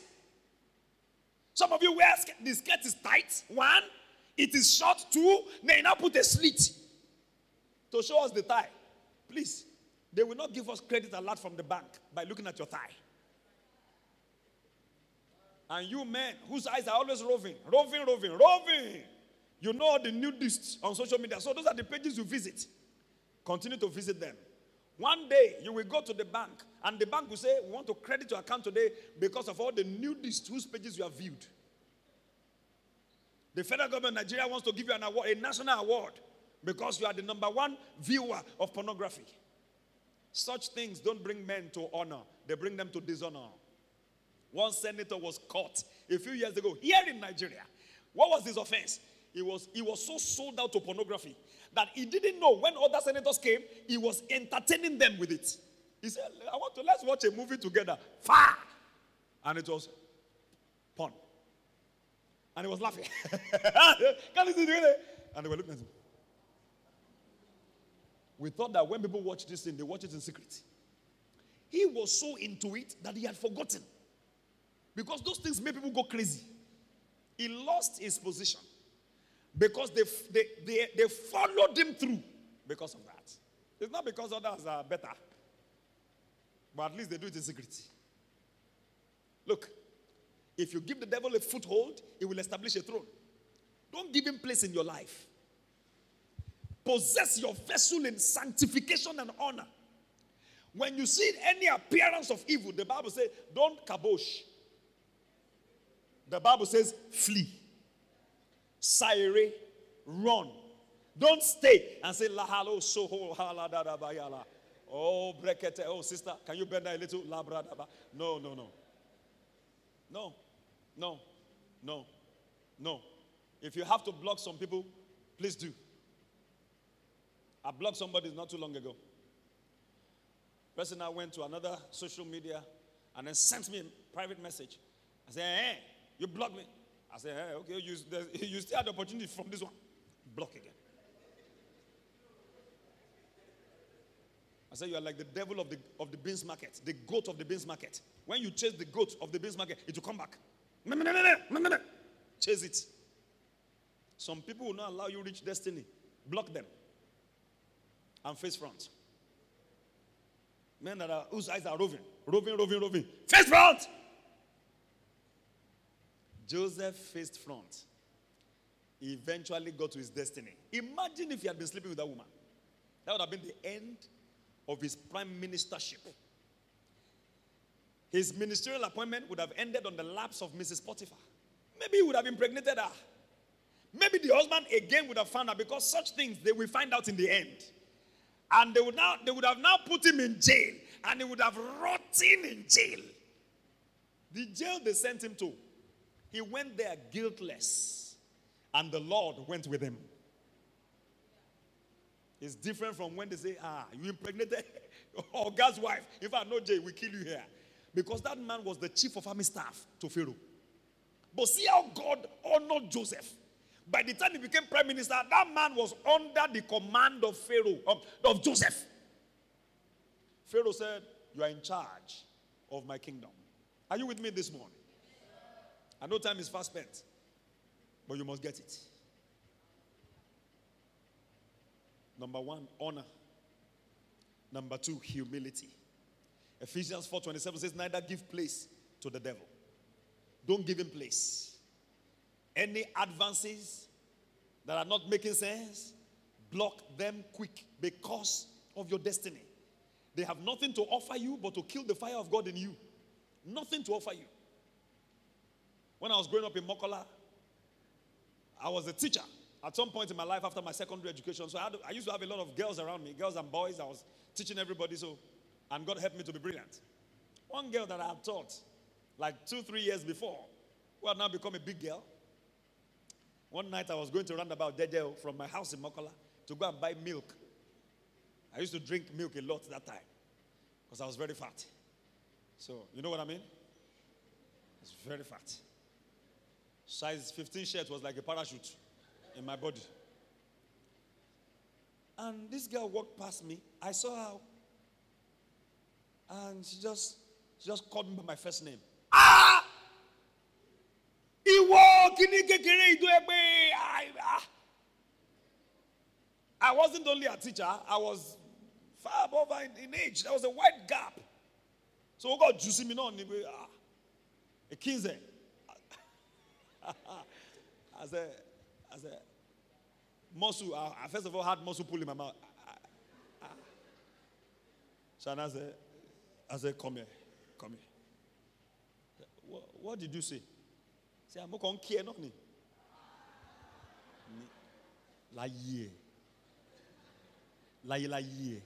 Some of you wear the skirt is tight. One, it is short. Two, they now put a slit to show us the thigh. Please, they will not give us credit a lot from the bank by looking at your thigh. And you men whose eyes are always roving, roving, roving, roving. You know the nudists on social media. So those are the pages you visit. Continue to visit them. One day you will go to the bank and the bank will say, We want to credit your account today because of all the nudists whose pages you have viewed. The federal government of Nigeria wants to give you an award, a national award, because you are the number one viewer of pornography. Such things don't bring men to honor, they bring them to dishonor. One senator was caught a few years ago here in Nigeria. What was his offense? He was, he was so sold out to pornography that he didn't know when other senators came, he was entertaining them with it. He said, I want to let's watch a movie together. Fire! And it was porn. And he was laughing. Can you see it? And they were looking at him. We thought that when people watch this thing, they watch it in secret. He was so into it that he had forgotten. Because those things make people go crazy. He lost his position. Because they, they, they, they followed him through because of that. It's not because others are better, but at least they do it in secret. Look, if you give the devil a foothold, he will establish a throne. Don't give him place in your life. Possess your vessel in sanctification and honor. When you see any appearance of evil, the Bible says, don't kabosh. The Bible says, flee. Sire, run. Don't stay and say, lahalo soho haladada bayala. Oh, brekete. Oh, sister, can you bend that a little? Labradaba. No, no, no. No, no, no, no. If you have to block some people, please do. I blocked somebody not too long ago. Person I went to another social media and then sent me a private message. I said, hey, you blocked me. I said, hey, okay, you, you still had the opportunity from this one. Block again. I said, you are like the devil of the, of the beans market, the goat of the beans market. When you chase the goat of the beans market, it will come back. Chase it. Some people will not allow you reach destiny. Block them and face front. Men that are whose eyes are roving, roving, roving, roving. Face front. Joseph faced front. He eventually got to his destiny. Imagine if he had been sleeping with that woman. That would have been the end of his prime ministership. His ministerial appointment would have ended on the laps of Mrs. Potiphar. Maybe he would have impregnated her. Maybe the husband again would have found her because such things they will find out in the end. And they would now they would have now put him in jail and he would have rotted in jail. The jail they sent him to, he went there guiltless, and the Lord went with him. It's different from when they say, Ah, you impregnated or God's wife. If I know Jay, we kill you here. Because that man was the chief of army staff to Pharaoh. But see how God honored Joseph. By the time he became prime minister, that man was under the command of Pharaoh, of, of Joseph. Pharaoh said, You are in charge of my kingdom. Are you with me this morning? I know time is fast spent, but you must get it. Number one, honor. Number two, humility. Ephesians 4:27 says, neither give place to the devil. Don't give him place any advances that are not making sense, block them quick because of your destiny. They have nothing to offer you but to kill the fire of God in you. Nothing to offer you. When I was growing up in Mokola, I was a teacher at some point in my life after my secondary education. So I, I, used to have a lot of girls around me, girls and boys. I was teaching everybody. So, and God helped me to be brilliant. One girl that I had taught like two, three years before, who had now become a big girl, one night I was going to roundabout Dedeo from my house in Mokola to go and buy milk. I used to drink milk a lot that time because I was very fat. So, you know what I mean? It's very fat. Size 15 shirt was like a parachute in my body. And this girl walked past me. I saw her. And she just, she just called me by my first name. Ah! kékeré ìdó ẹgbẹ́ I wasn't only a teacher, I was far above in, in age. There was a wide gap. So sí mi náà ní pé ah Ekinze. I said, I said, muscle, I, first of all had muscle pull in my mouth. Shana said, I said, come here, come here. What, what did you say? sɛ mokɔ nkeɛ no ni láyé láyé láyé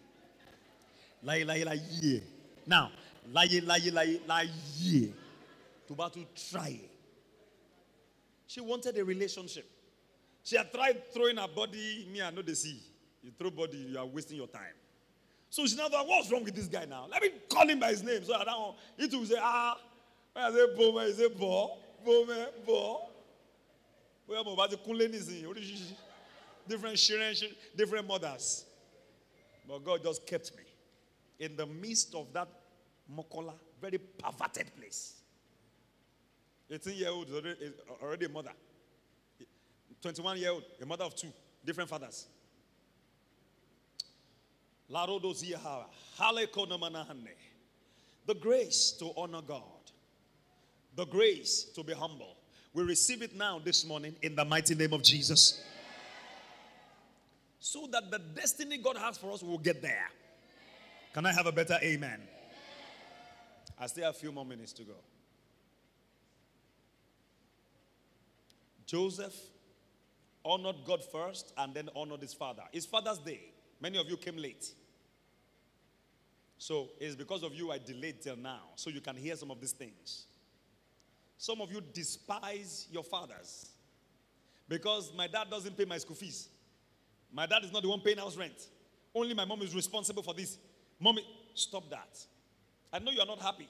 láyé láyé láyé now láyé láyé láyé láyé tó bá tún try she wanted a relationship. She had tried throwing her body me i know the see. You throw body you are wasting your time. So she now thought what's wrong with this guy now? Let me call him by his name. So i don't he too say ah when i say bo when i say bo bọ́ bọ́ bóyá mo bá ti kúnlé nísìnyí oríṣiríṣi different children different mothers. But God just kept me in the midst of that Mokola very perverted place. 18 year old is already a mother. 21 year old, a mother of two, different fathers. The grace to honor God the grace to be humble. We receive it now this morning in the mighty name of Jesus. So that the destiny God has for us will get there. Can I have a better amen? I still have a few more minutes to go. Joseph honored God first and then honored his father. His Father's Day. Many of you came late. So it's because of you I delayed till now, so you can hear some of these things. Some of you despise your fathers because my dad doesn't pay my school fees. My dad is not the one paying house rent. Only my mom is responsible for this. Mommy, stop that. I know you are not happy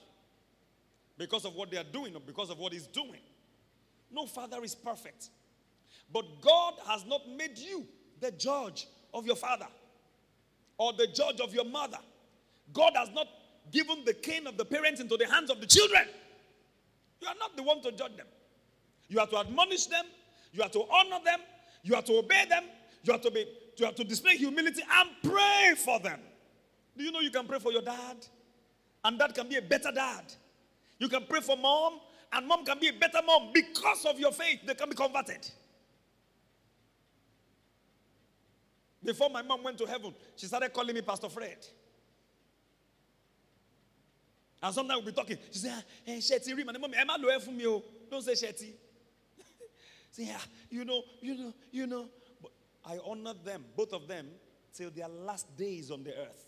because of what they are doing or because of what he's doing. No father is perfect. But God has not made you the judge of your father or the judge of your mother. God has not given the cane of the parents into the hands of the children. You are not the one to judge them. You are to admonish them, you are to honor them, you are to obey them, you are to be you have to display humility and pray for them. Do you know you can pray for your dad? And dad can be a better dad. You can pray for mom, and mom can be a better mom because of your faith. They can be converted. Before my mom went to heaven, she started calling me Pastor Fred. And sometimes we'll be talking. She said, Hey, Shetty, read my name. Eh, Emma Loe for me. Don't say Shetty. say, yeah, you know, you know, you know. But I honor them, both of them, till their last days on the earth.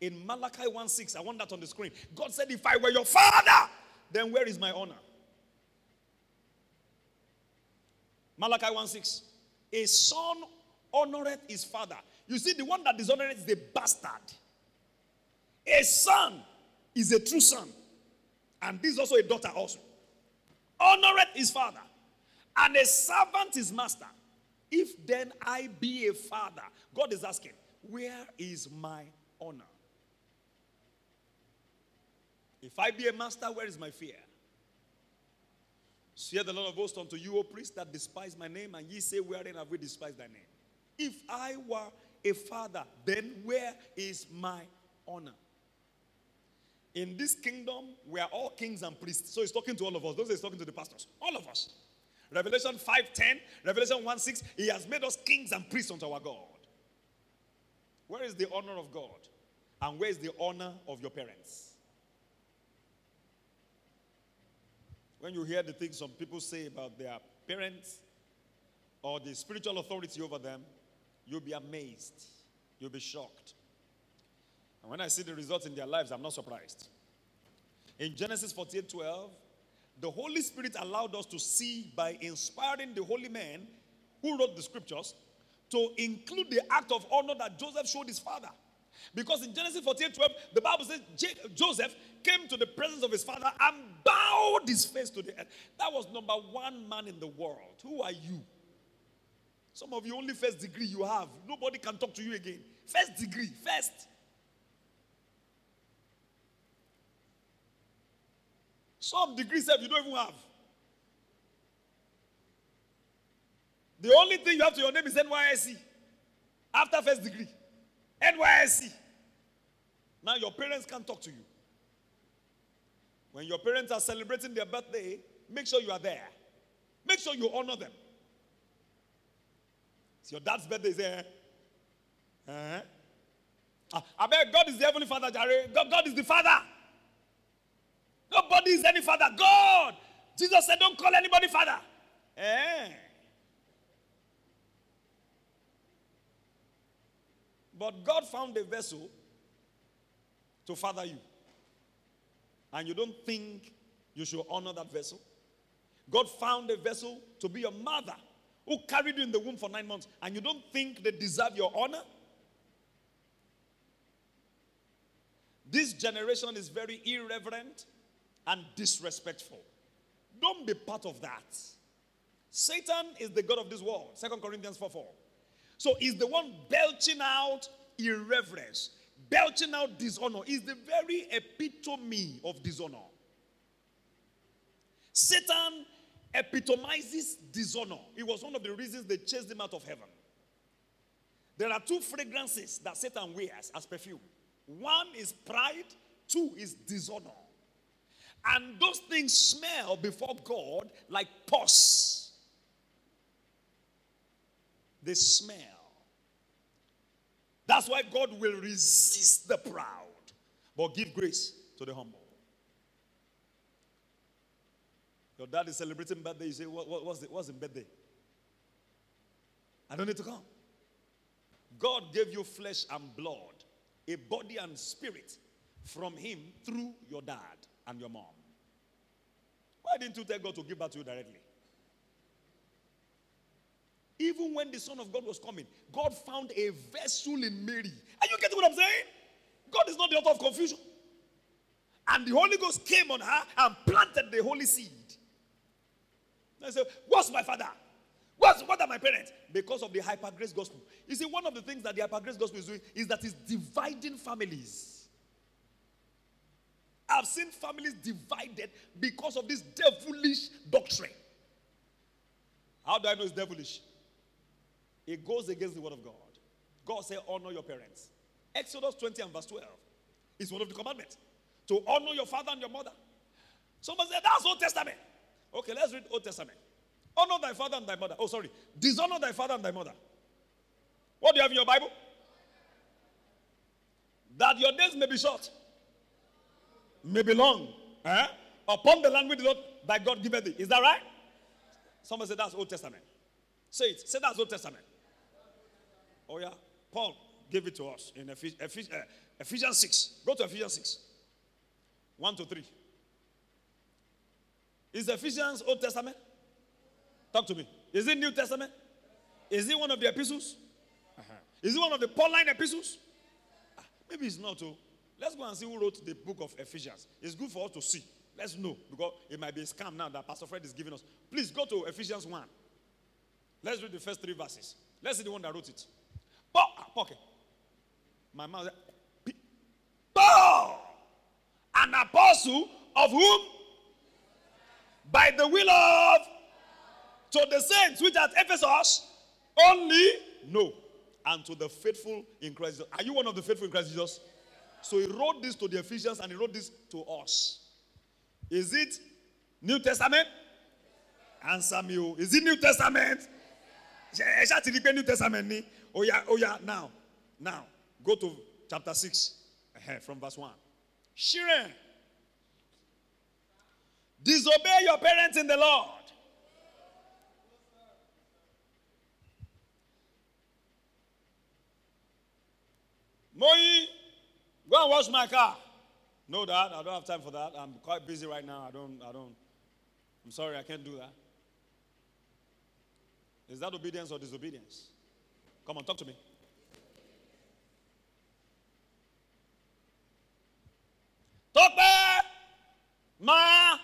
In Malachi 1 6, I want that on the screen. God said, If I were your father, then where is my honor? Malachi 1 6. A son honoreth his father. You see, the one that dishonoreth is the bastard. A son is a true son. And this is also a daughter also. Honoreth his father. And a servant his master. If then I be a father, God is asking, where is my honor? If I be a master, where is my fear? Fear the Lord of hosts unto you, O priest, that despise my name, and ye say, Wherein have we despised thy name? If I were a father, then where is my honor? In this kingdom, we are all kings and priests. So he's talking to all of us. Those he's talking to the pastors. All of us. Revelation 5:10, Revelation 1:6, he has made us kings and priests unto our God. Where is the honor of God? And where is the honor of your parents? When you hear the things some people say about their parents or the spiritual authority over them, you'll be amazed. You'll be shocked. And when I see the results in their lives, I'm not surprised. In Genesis 48 12, the Holy Spirit allowed us to see by inspiring the holy men who wrote the scriptures to include the act of honor that Joseph showed his father. Because in Genesis 48 12, the Bible says Joseph came to the presence of his father and bowed his face to the earth. That was number one man in the world. Who are you? Some of you only first degree you have. Nobody can talk to you again. First degree, first. Some degrees have you don't even have. The only thing you have to your name is NYSC. After first degree. NYSC. Now your parents can't talk to you. When your parents are celebrating their birthday, make sure you are there. Make sure you honor them. It's your dad's birthday there. Uh-huh. Ah, I bet God is the heavenly father, Jerry. God, God is the father. Nobody is any father. God. Jesus said, Don't call anybody father. Eh. But God found a vessel to father you. And you don't think you should honor that vessel. God found a vessel to be your mother who carried you in the womb for nine months. And you don't think they deserve your honor. This generation is very irreverent and disrespectful. Don't be part of that. Satan is the God of this world. Second Corinthians 4 4. So he's the one belching out irreverence, belching out dishonor. Is the very epitome of dishonor. Satan epitomizes dishonor. It was one of the reasons they chased him out of heaven. There are two fragrances that Satan wears as perfume one is pride, two is dishonor. And those things smell before God like pus. They smell. That's why God will resist the proud, but give grace to the humble. Your dad is celebrating birthday. You say, what, what, what's, the, what's the birthday? I don't need to come. God gave you flesh and blood, a body and spirit from Him through your dad and your mom. Why didn't you tell God to give back to you directly? Even when the Son of God was coming, God found a vessel in Mary. Are you getting what I'm saying? God is not the author of confusion. And the Holy Ghost came on her and planted the holy seed. I said, What's my father? What's, what are my parents? Because of the hyper grace gospel. You see, one of the things that the hyper grace gospel is doing is that it's dividing families. I've seen families divided because of this devilish doctrine. How do I know it's devilish? It goes against the word of God. God said, Honor your parents. Exodus 20 and verse 12 is one of the commandments to honor your father and your mother. Somebody said, That's Old Testament. Okay, let's read Old Testament. Honor thy father and thy mother. Oh, sorry. Dishonor thy father and thy mother. What do you have in your Bible? That your days may be short, may be long. Eh? Upon the land which the Lord thy God giveth thee. Is that right? Somebody said that's Old Testament. Say it. Say that's Old Testament. Oh, yeah. Paul gave it to us in uh, Ephesians 6. Go to Ephesians 6. 1 to 3. Is Ephesians Old Testament? Talk to me. Is it New Testament? Is it one of the epistles? Uh-huh. Is it one of the Pauline epistles? Ah, maybe it's not. Oh. Let's go and see who wrote the book of Ephesians. It's good for us to see. Let's know because it might be a scam now that Pastor Fred is giving us. Please go to Ephesians 1. Let's read the first three verses. Let's see the one that wrote it. Okay. My mouth. Paul, an apostle of whom? By the will of to the saints which at Ephesus, only no. And to the faithful in Christ. Are you one of the faithful in Christ Jesus? So he wrote this to the Ephesians and he wrote this to us. Is it New Testament? Answer me. Oh. Is it New Testament? New Testament. Oh yeah, oh yeah. Now, now, go to chapter 6 uh-huh, from verse 1. Shiren. Disobey your parents in the Lord Moi, go and wash my car. No, Dad, I don't have time for that. I'm quite busy right now. I don't, I don't. I'm sorry, I can't do that. Is that obedience or disobedience? Come on, talk to me. Talk back, ma.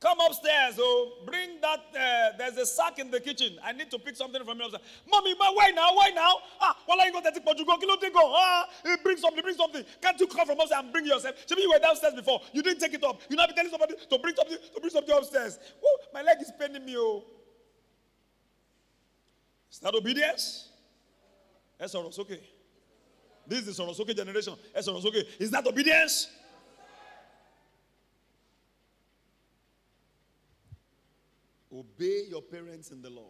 Come upstairs, oh, bring that. Uh, there's a sack in the kitchen. I need to pick something from you. Mommy, but why now? Why now? Ah, well, I go to take go. Kilo go. Ah, bring something, bring something. Can't you come from upstairs and bring yourself? Maybe you were downstairs before. You didn't take it up. You now be telling somebody to bring something, to bring something upstairs. Woo, my leg is paining me, oh. Is that obedience? Yes, okay. This is the Sorosoke generation. Yes, okay. Is that obedience? Obey your parents in the Lord.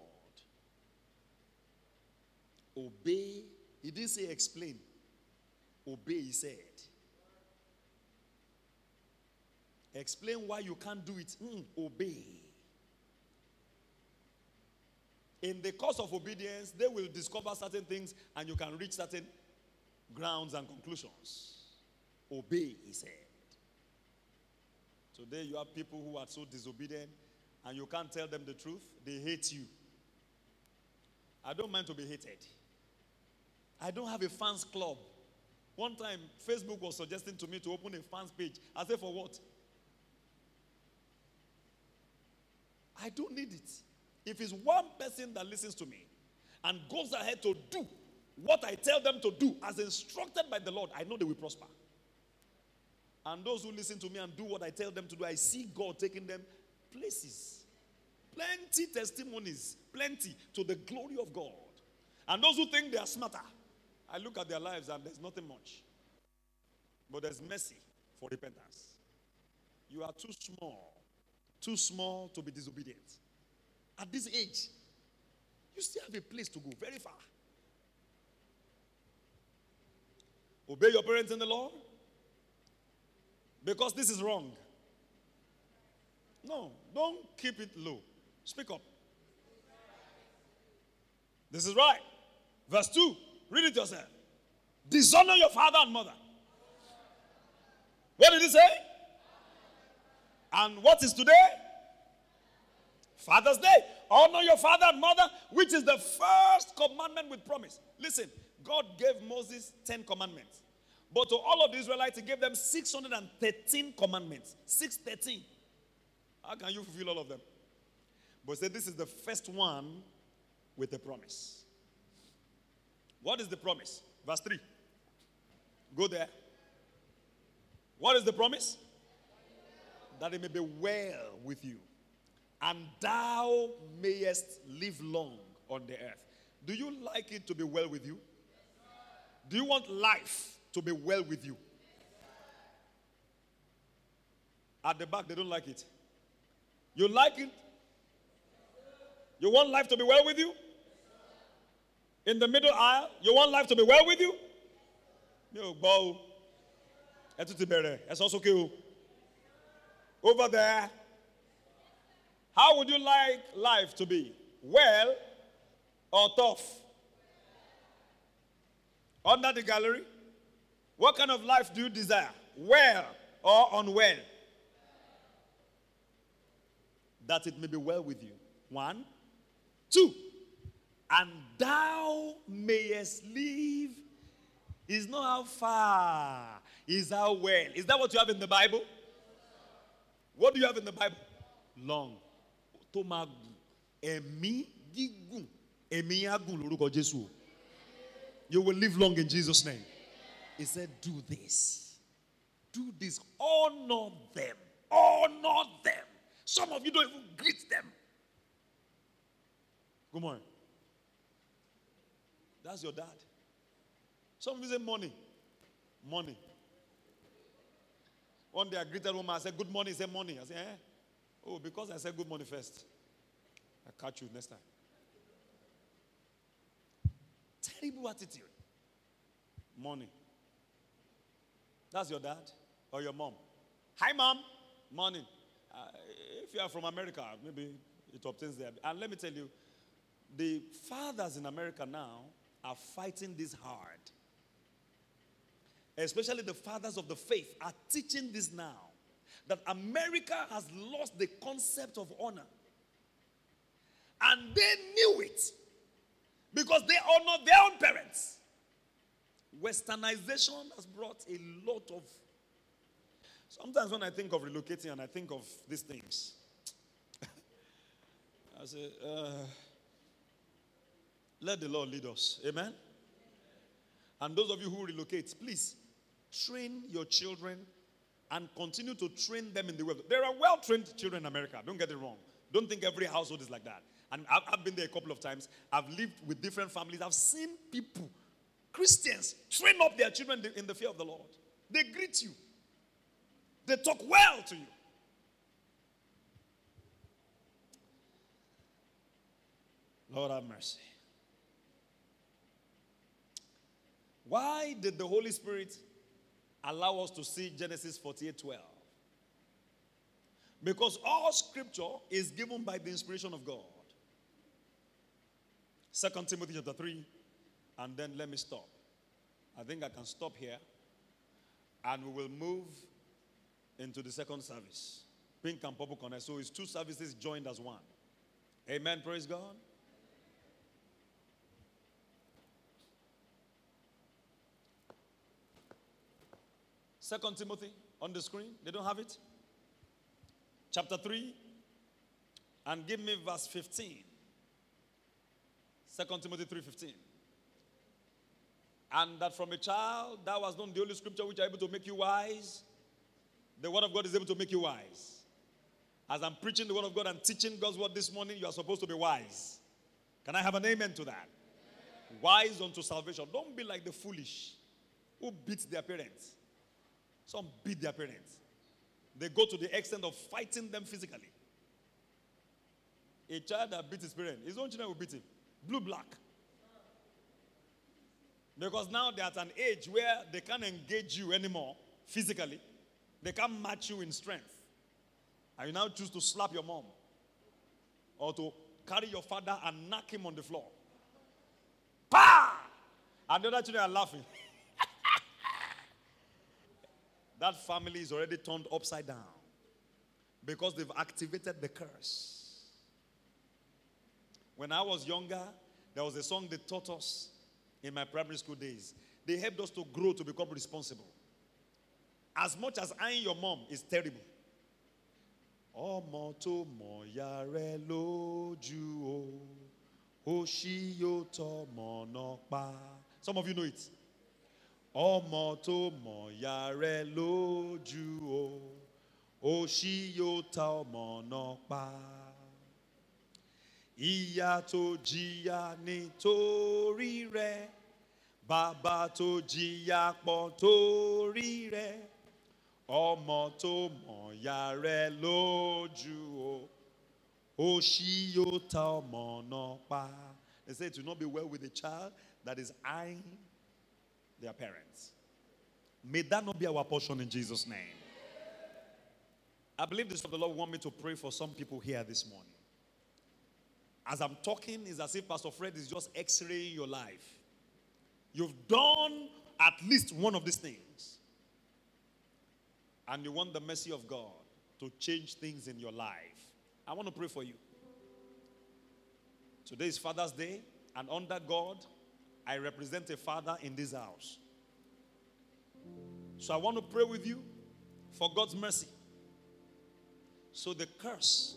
Obey. He didn't say explain. Obey, he said. Explain why you can't do it. Mm, obey. In the course of obedience, they will discover certain things and you can reach certain grounds and conclusions. Obey, he said. Today, you have people who are so disobedient and you can't tell them the truth, they hate you. I don't mind to be hated. I don't have a fans club. One time, Facebook was suggesting to me to open a fans page. I said, for what? I don't need it. If it's one person that listens to me and goes ahead to do what I tell them to do as instructed by the Lord, I know they will prosper. And those who listen to me and do what I tell them to do, I see God taking them places. Plenty testimonies, plenty to the glory of God. And those who think they are smarter, I look at their lives and there's nothing much. But there's mercy for repentance. You are too small. Too small to be disobedient. At this age, you still have a place to go very far. Obey your parents in the Lord because this is wrong. No, don't keep it low. Speak up. This is right. Verse 2. Read it yourself. Dishonor your father and mother. What did he say? And what is today? Father's Day. Honor your father and mother, which is the first commandment with promise. Listen, God gave Moses 10 commandments. But to all of the Israelites, he gave them 613 commandments. 613. How can you fulfill all of them? But say this is the first one with a promise. What is the promise? Verse 3. Go there. What is the promise? That it may be well with you, and thou mayest live long on the earth. Do you like it to be well with you? Do you want life to be well with you? At the back, they don't like it. You like it? You want life to be well with you? In the middle aisle, you want life to be well with you? No, bow. Also okay. Over there, how would you like life to be? Well or tough? Under the gallery, what kind of life do you desire? Well or unwell? That it may be well with you. One. Two. And thou mayest live is not how far, is how well. Is that what you have in the Bible? What do you have in the Bible? Long. Tó Ẹ̀mí gígùn. Ẹ̀mí agùn lórúkọ Jésù. You will live long in Jesus' name. He said, Do this. Do this. Honor them. Honor them. Some of you don't even greet them. Good morning. That's your dad. Some of you say money. Money. One day I greeted woman, I said, Good morning. He said, Money. I said, Eh? Oh, because I said good morning first. I catch you next time. Terrible attitude. Money. That's your dad or your mom. Hi, mom. Morning. Uh, if you are from America, maybe it obtains there. And let me tell you, the fathers in America now are fighting this hard. Especially the fathers of the faith are teaching this now that America has lost the concept of honor. And they knew it because they honor their own parents. Westernization has brought a lot of. Sometimes when I think of relocating and I think of these things, I say, uh, let the Lord lead us. Amen? And those of you who relocate, please train your children and continue to train them in the world. There are well trained children in America. Don't get it wrong. Don't think every household is like that. And I've, I've, been there a couple of times. I've lived with different families. I've seen people, Christians, train up their children in the fear of the Lord. They greet you, they talk well to you. Lord have mercy. Why did the Holy Spirit allow us to see Genesis 48 12? Because all scripture is given by the inspiration of God. Second Timothy chapter 3, and then let me stop. I think I can stop here, and we will move into the second service. Pink and Purple Connect. So it's two services joined as one. Amen. Praise God. Second Timothy on the screen. They don't have it. Chapter 3. And give me verse 15. Second Timothy 3:15. And that from a child that was known the only Scripture which are able to make you wise. The word of God is able to make you wise. As I'm preaching the word of God and teaching God's word this morning, you are supposed to be wise. Can I have an amen to that? Wise unto salvation. Don't be like the foolish who beat their parents. Some beat their parents. they go to the extent of fighting them physically. A child that beats his parent, his own children will beat him. Blue, black. Because now they're at an age where they can't engage you anymore physically. They can't match you in strength. And you now choose to slap your mom or to carry your father and knock him on the floor. Pa! And the other children are laughing. that family is already turned upside down because they've activated the curse. When I was younger, there was a song they taught us in my primary school days. They helped us to grow to become responsible. As much as eyeing your mom is terrible. Ọmọ tó mọ̀ ya rẹ̀ lójú o, ó ṣí yóò tọmọ náà pa. Some of you know it. Ọmọ tó mọ̀ ya rẹ̀ lójú o, ṣí yóò ta ọmọ náà pa. Ìyá tó jìyà nítorí rẹ̀, bàbá tó jìyà pọ̀ torí rẹ̀, ọmọ tó mọ̀ ya rẹ̀ lójú o, ṣí yóò ta ọmọ náà pa. They say it will not be well with the child that is eyeing their parents. May that not be our portion in Jesus' name. I believe this of the Lord want me to pray for some people here this morning. As I'm talking, it's as if Pastor Fred is just x-raying your life. You've done at least one of these things. And you want the mercy of God to change things in your life. I want to pray for you. Today is Father's Day, and under God, I represent a father in this house. So I want to pray with you for God's mercy. So the curse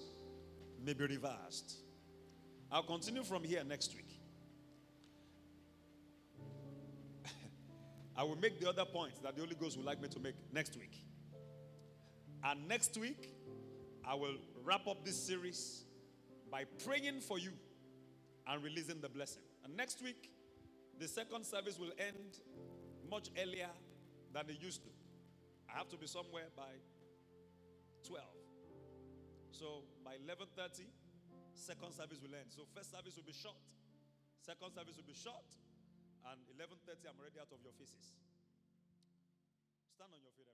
may be reversed. I'll continue from here next week. I will make the other points that the Holy Ghost would like me to make next week. And next week, I will wrap up this series by praying for you and releasing the blessing. And next week, the second service will end much earlier than it used to. I have to be somewhere by 12. So by 11:30, second service will end. So first service will be short. Second service will be short. And 11:30, I'm already out of your faces. Stand on your feet.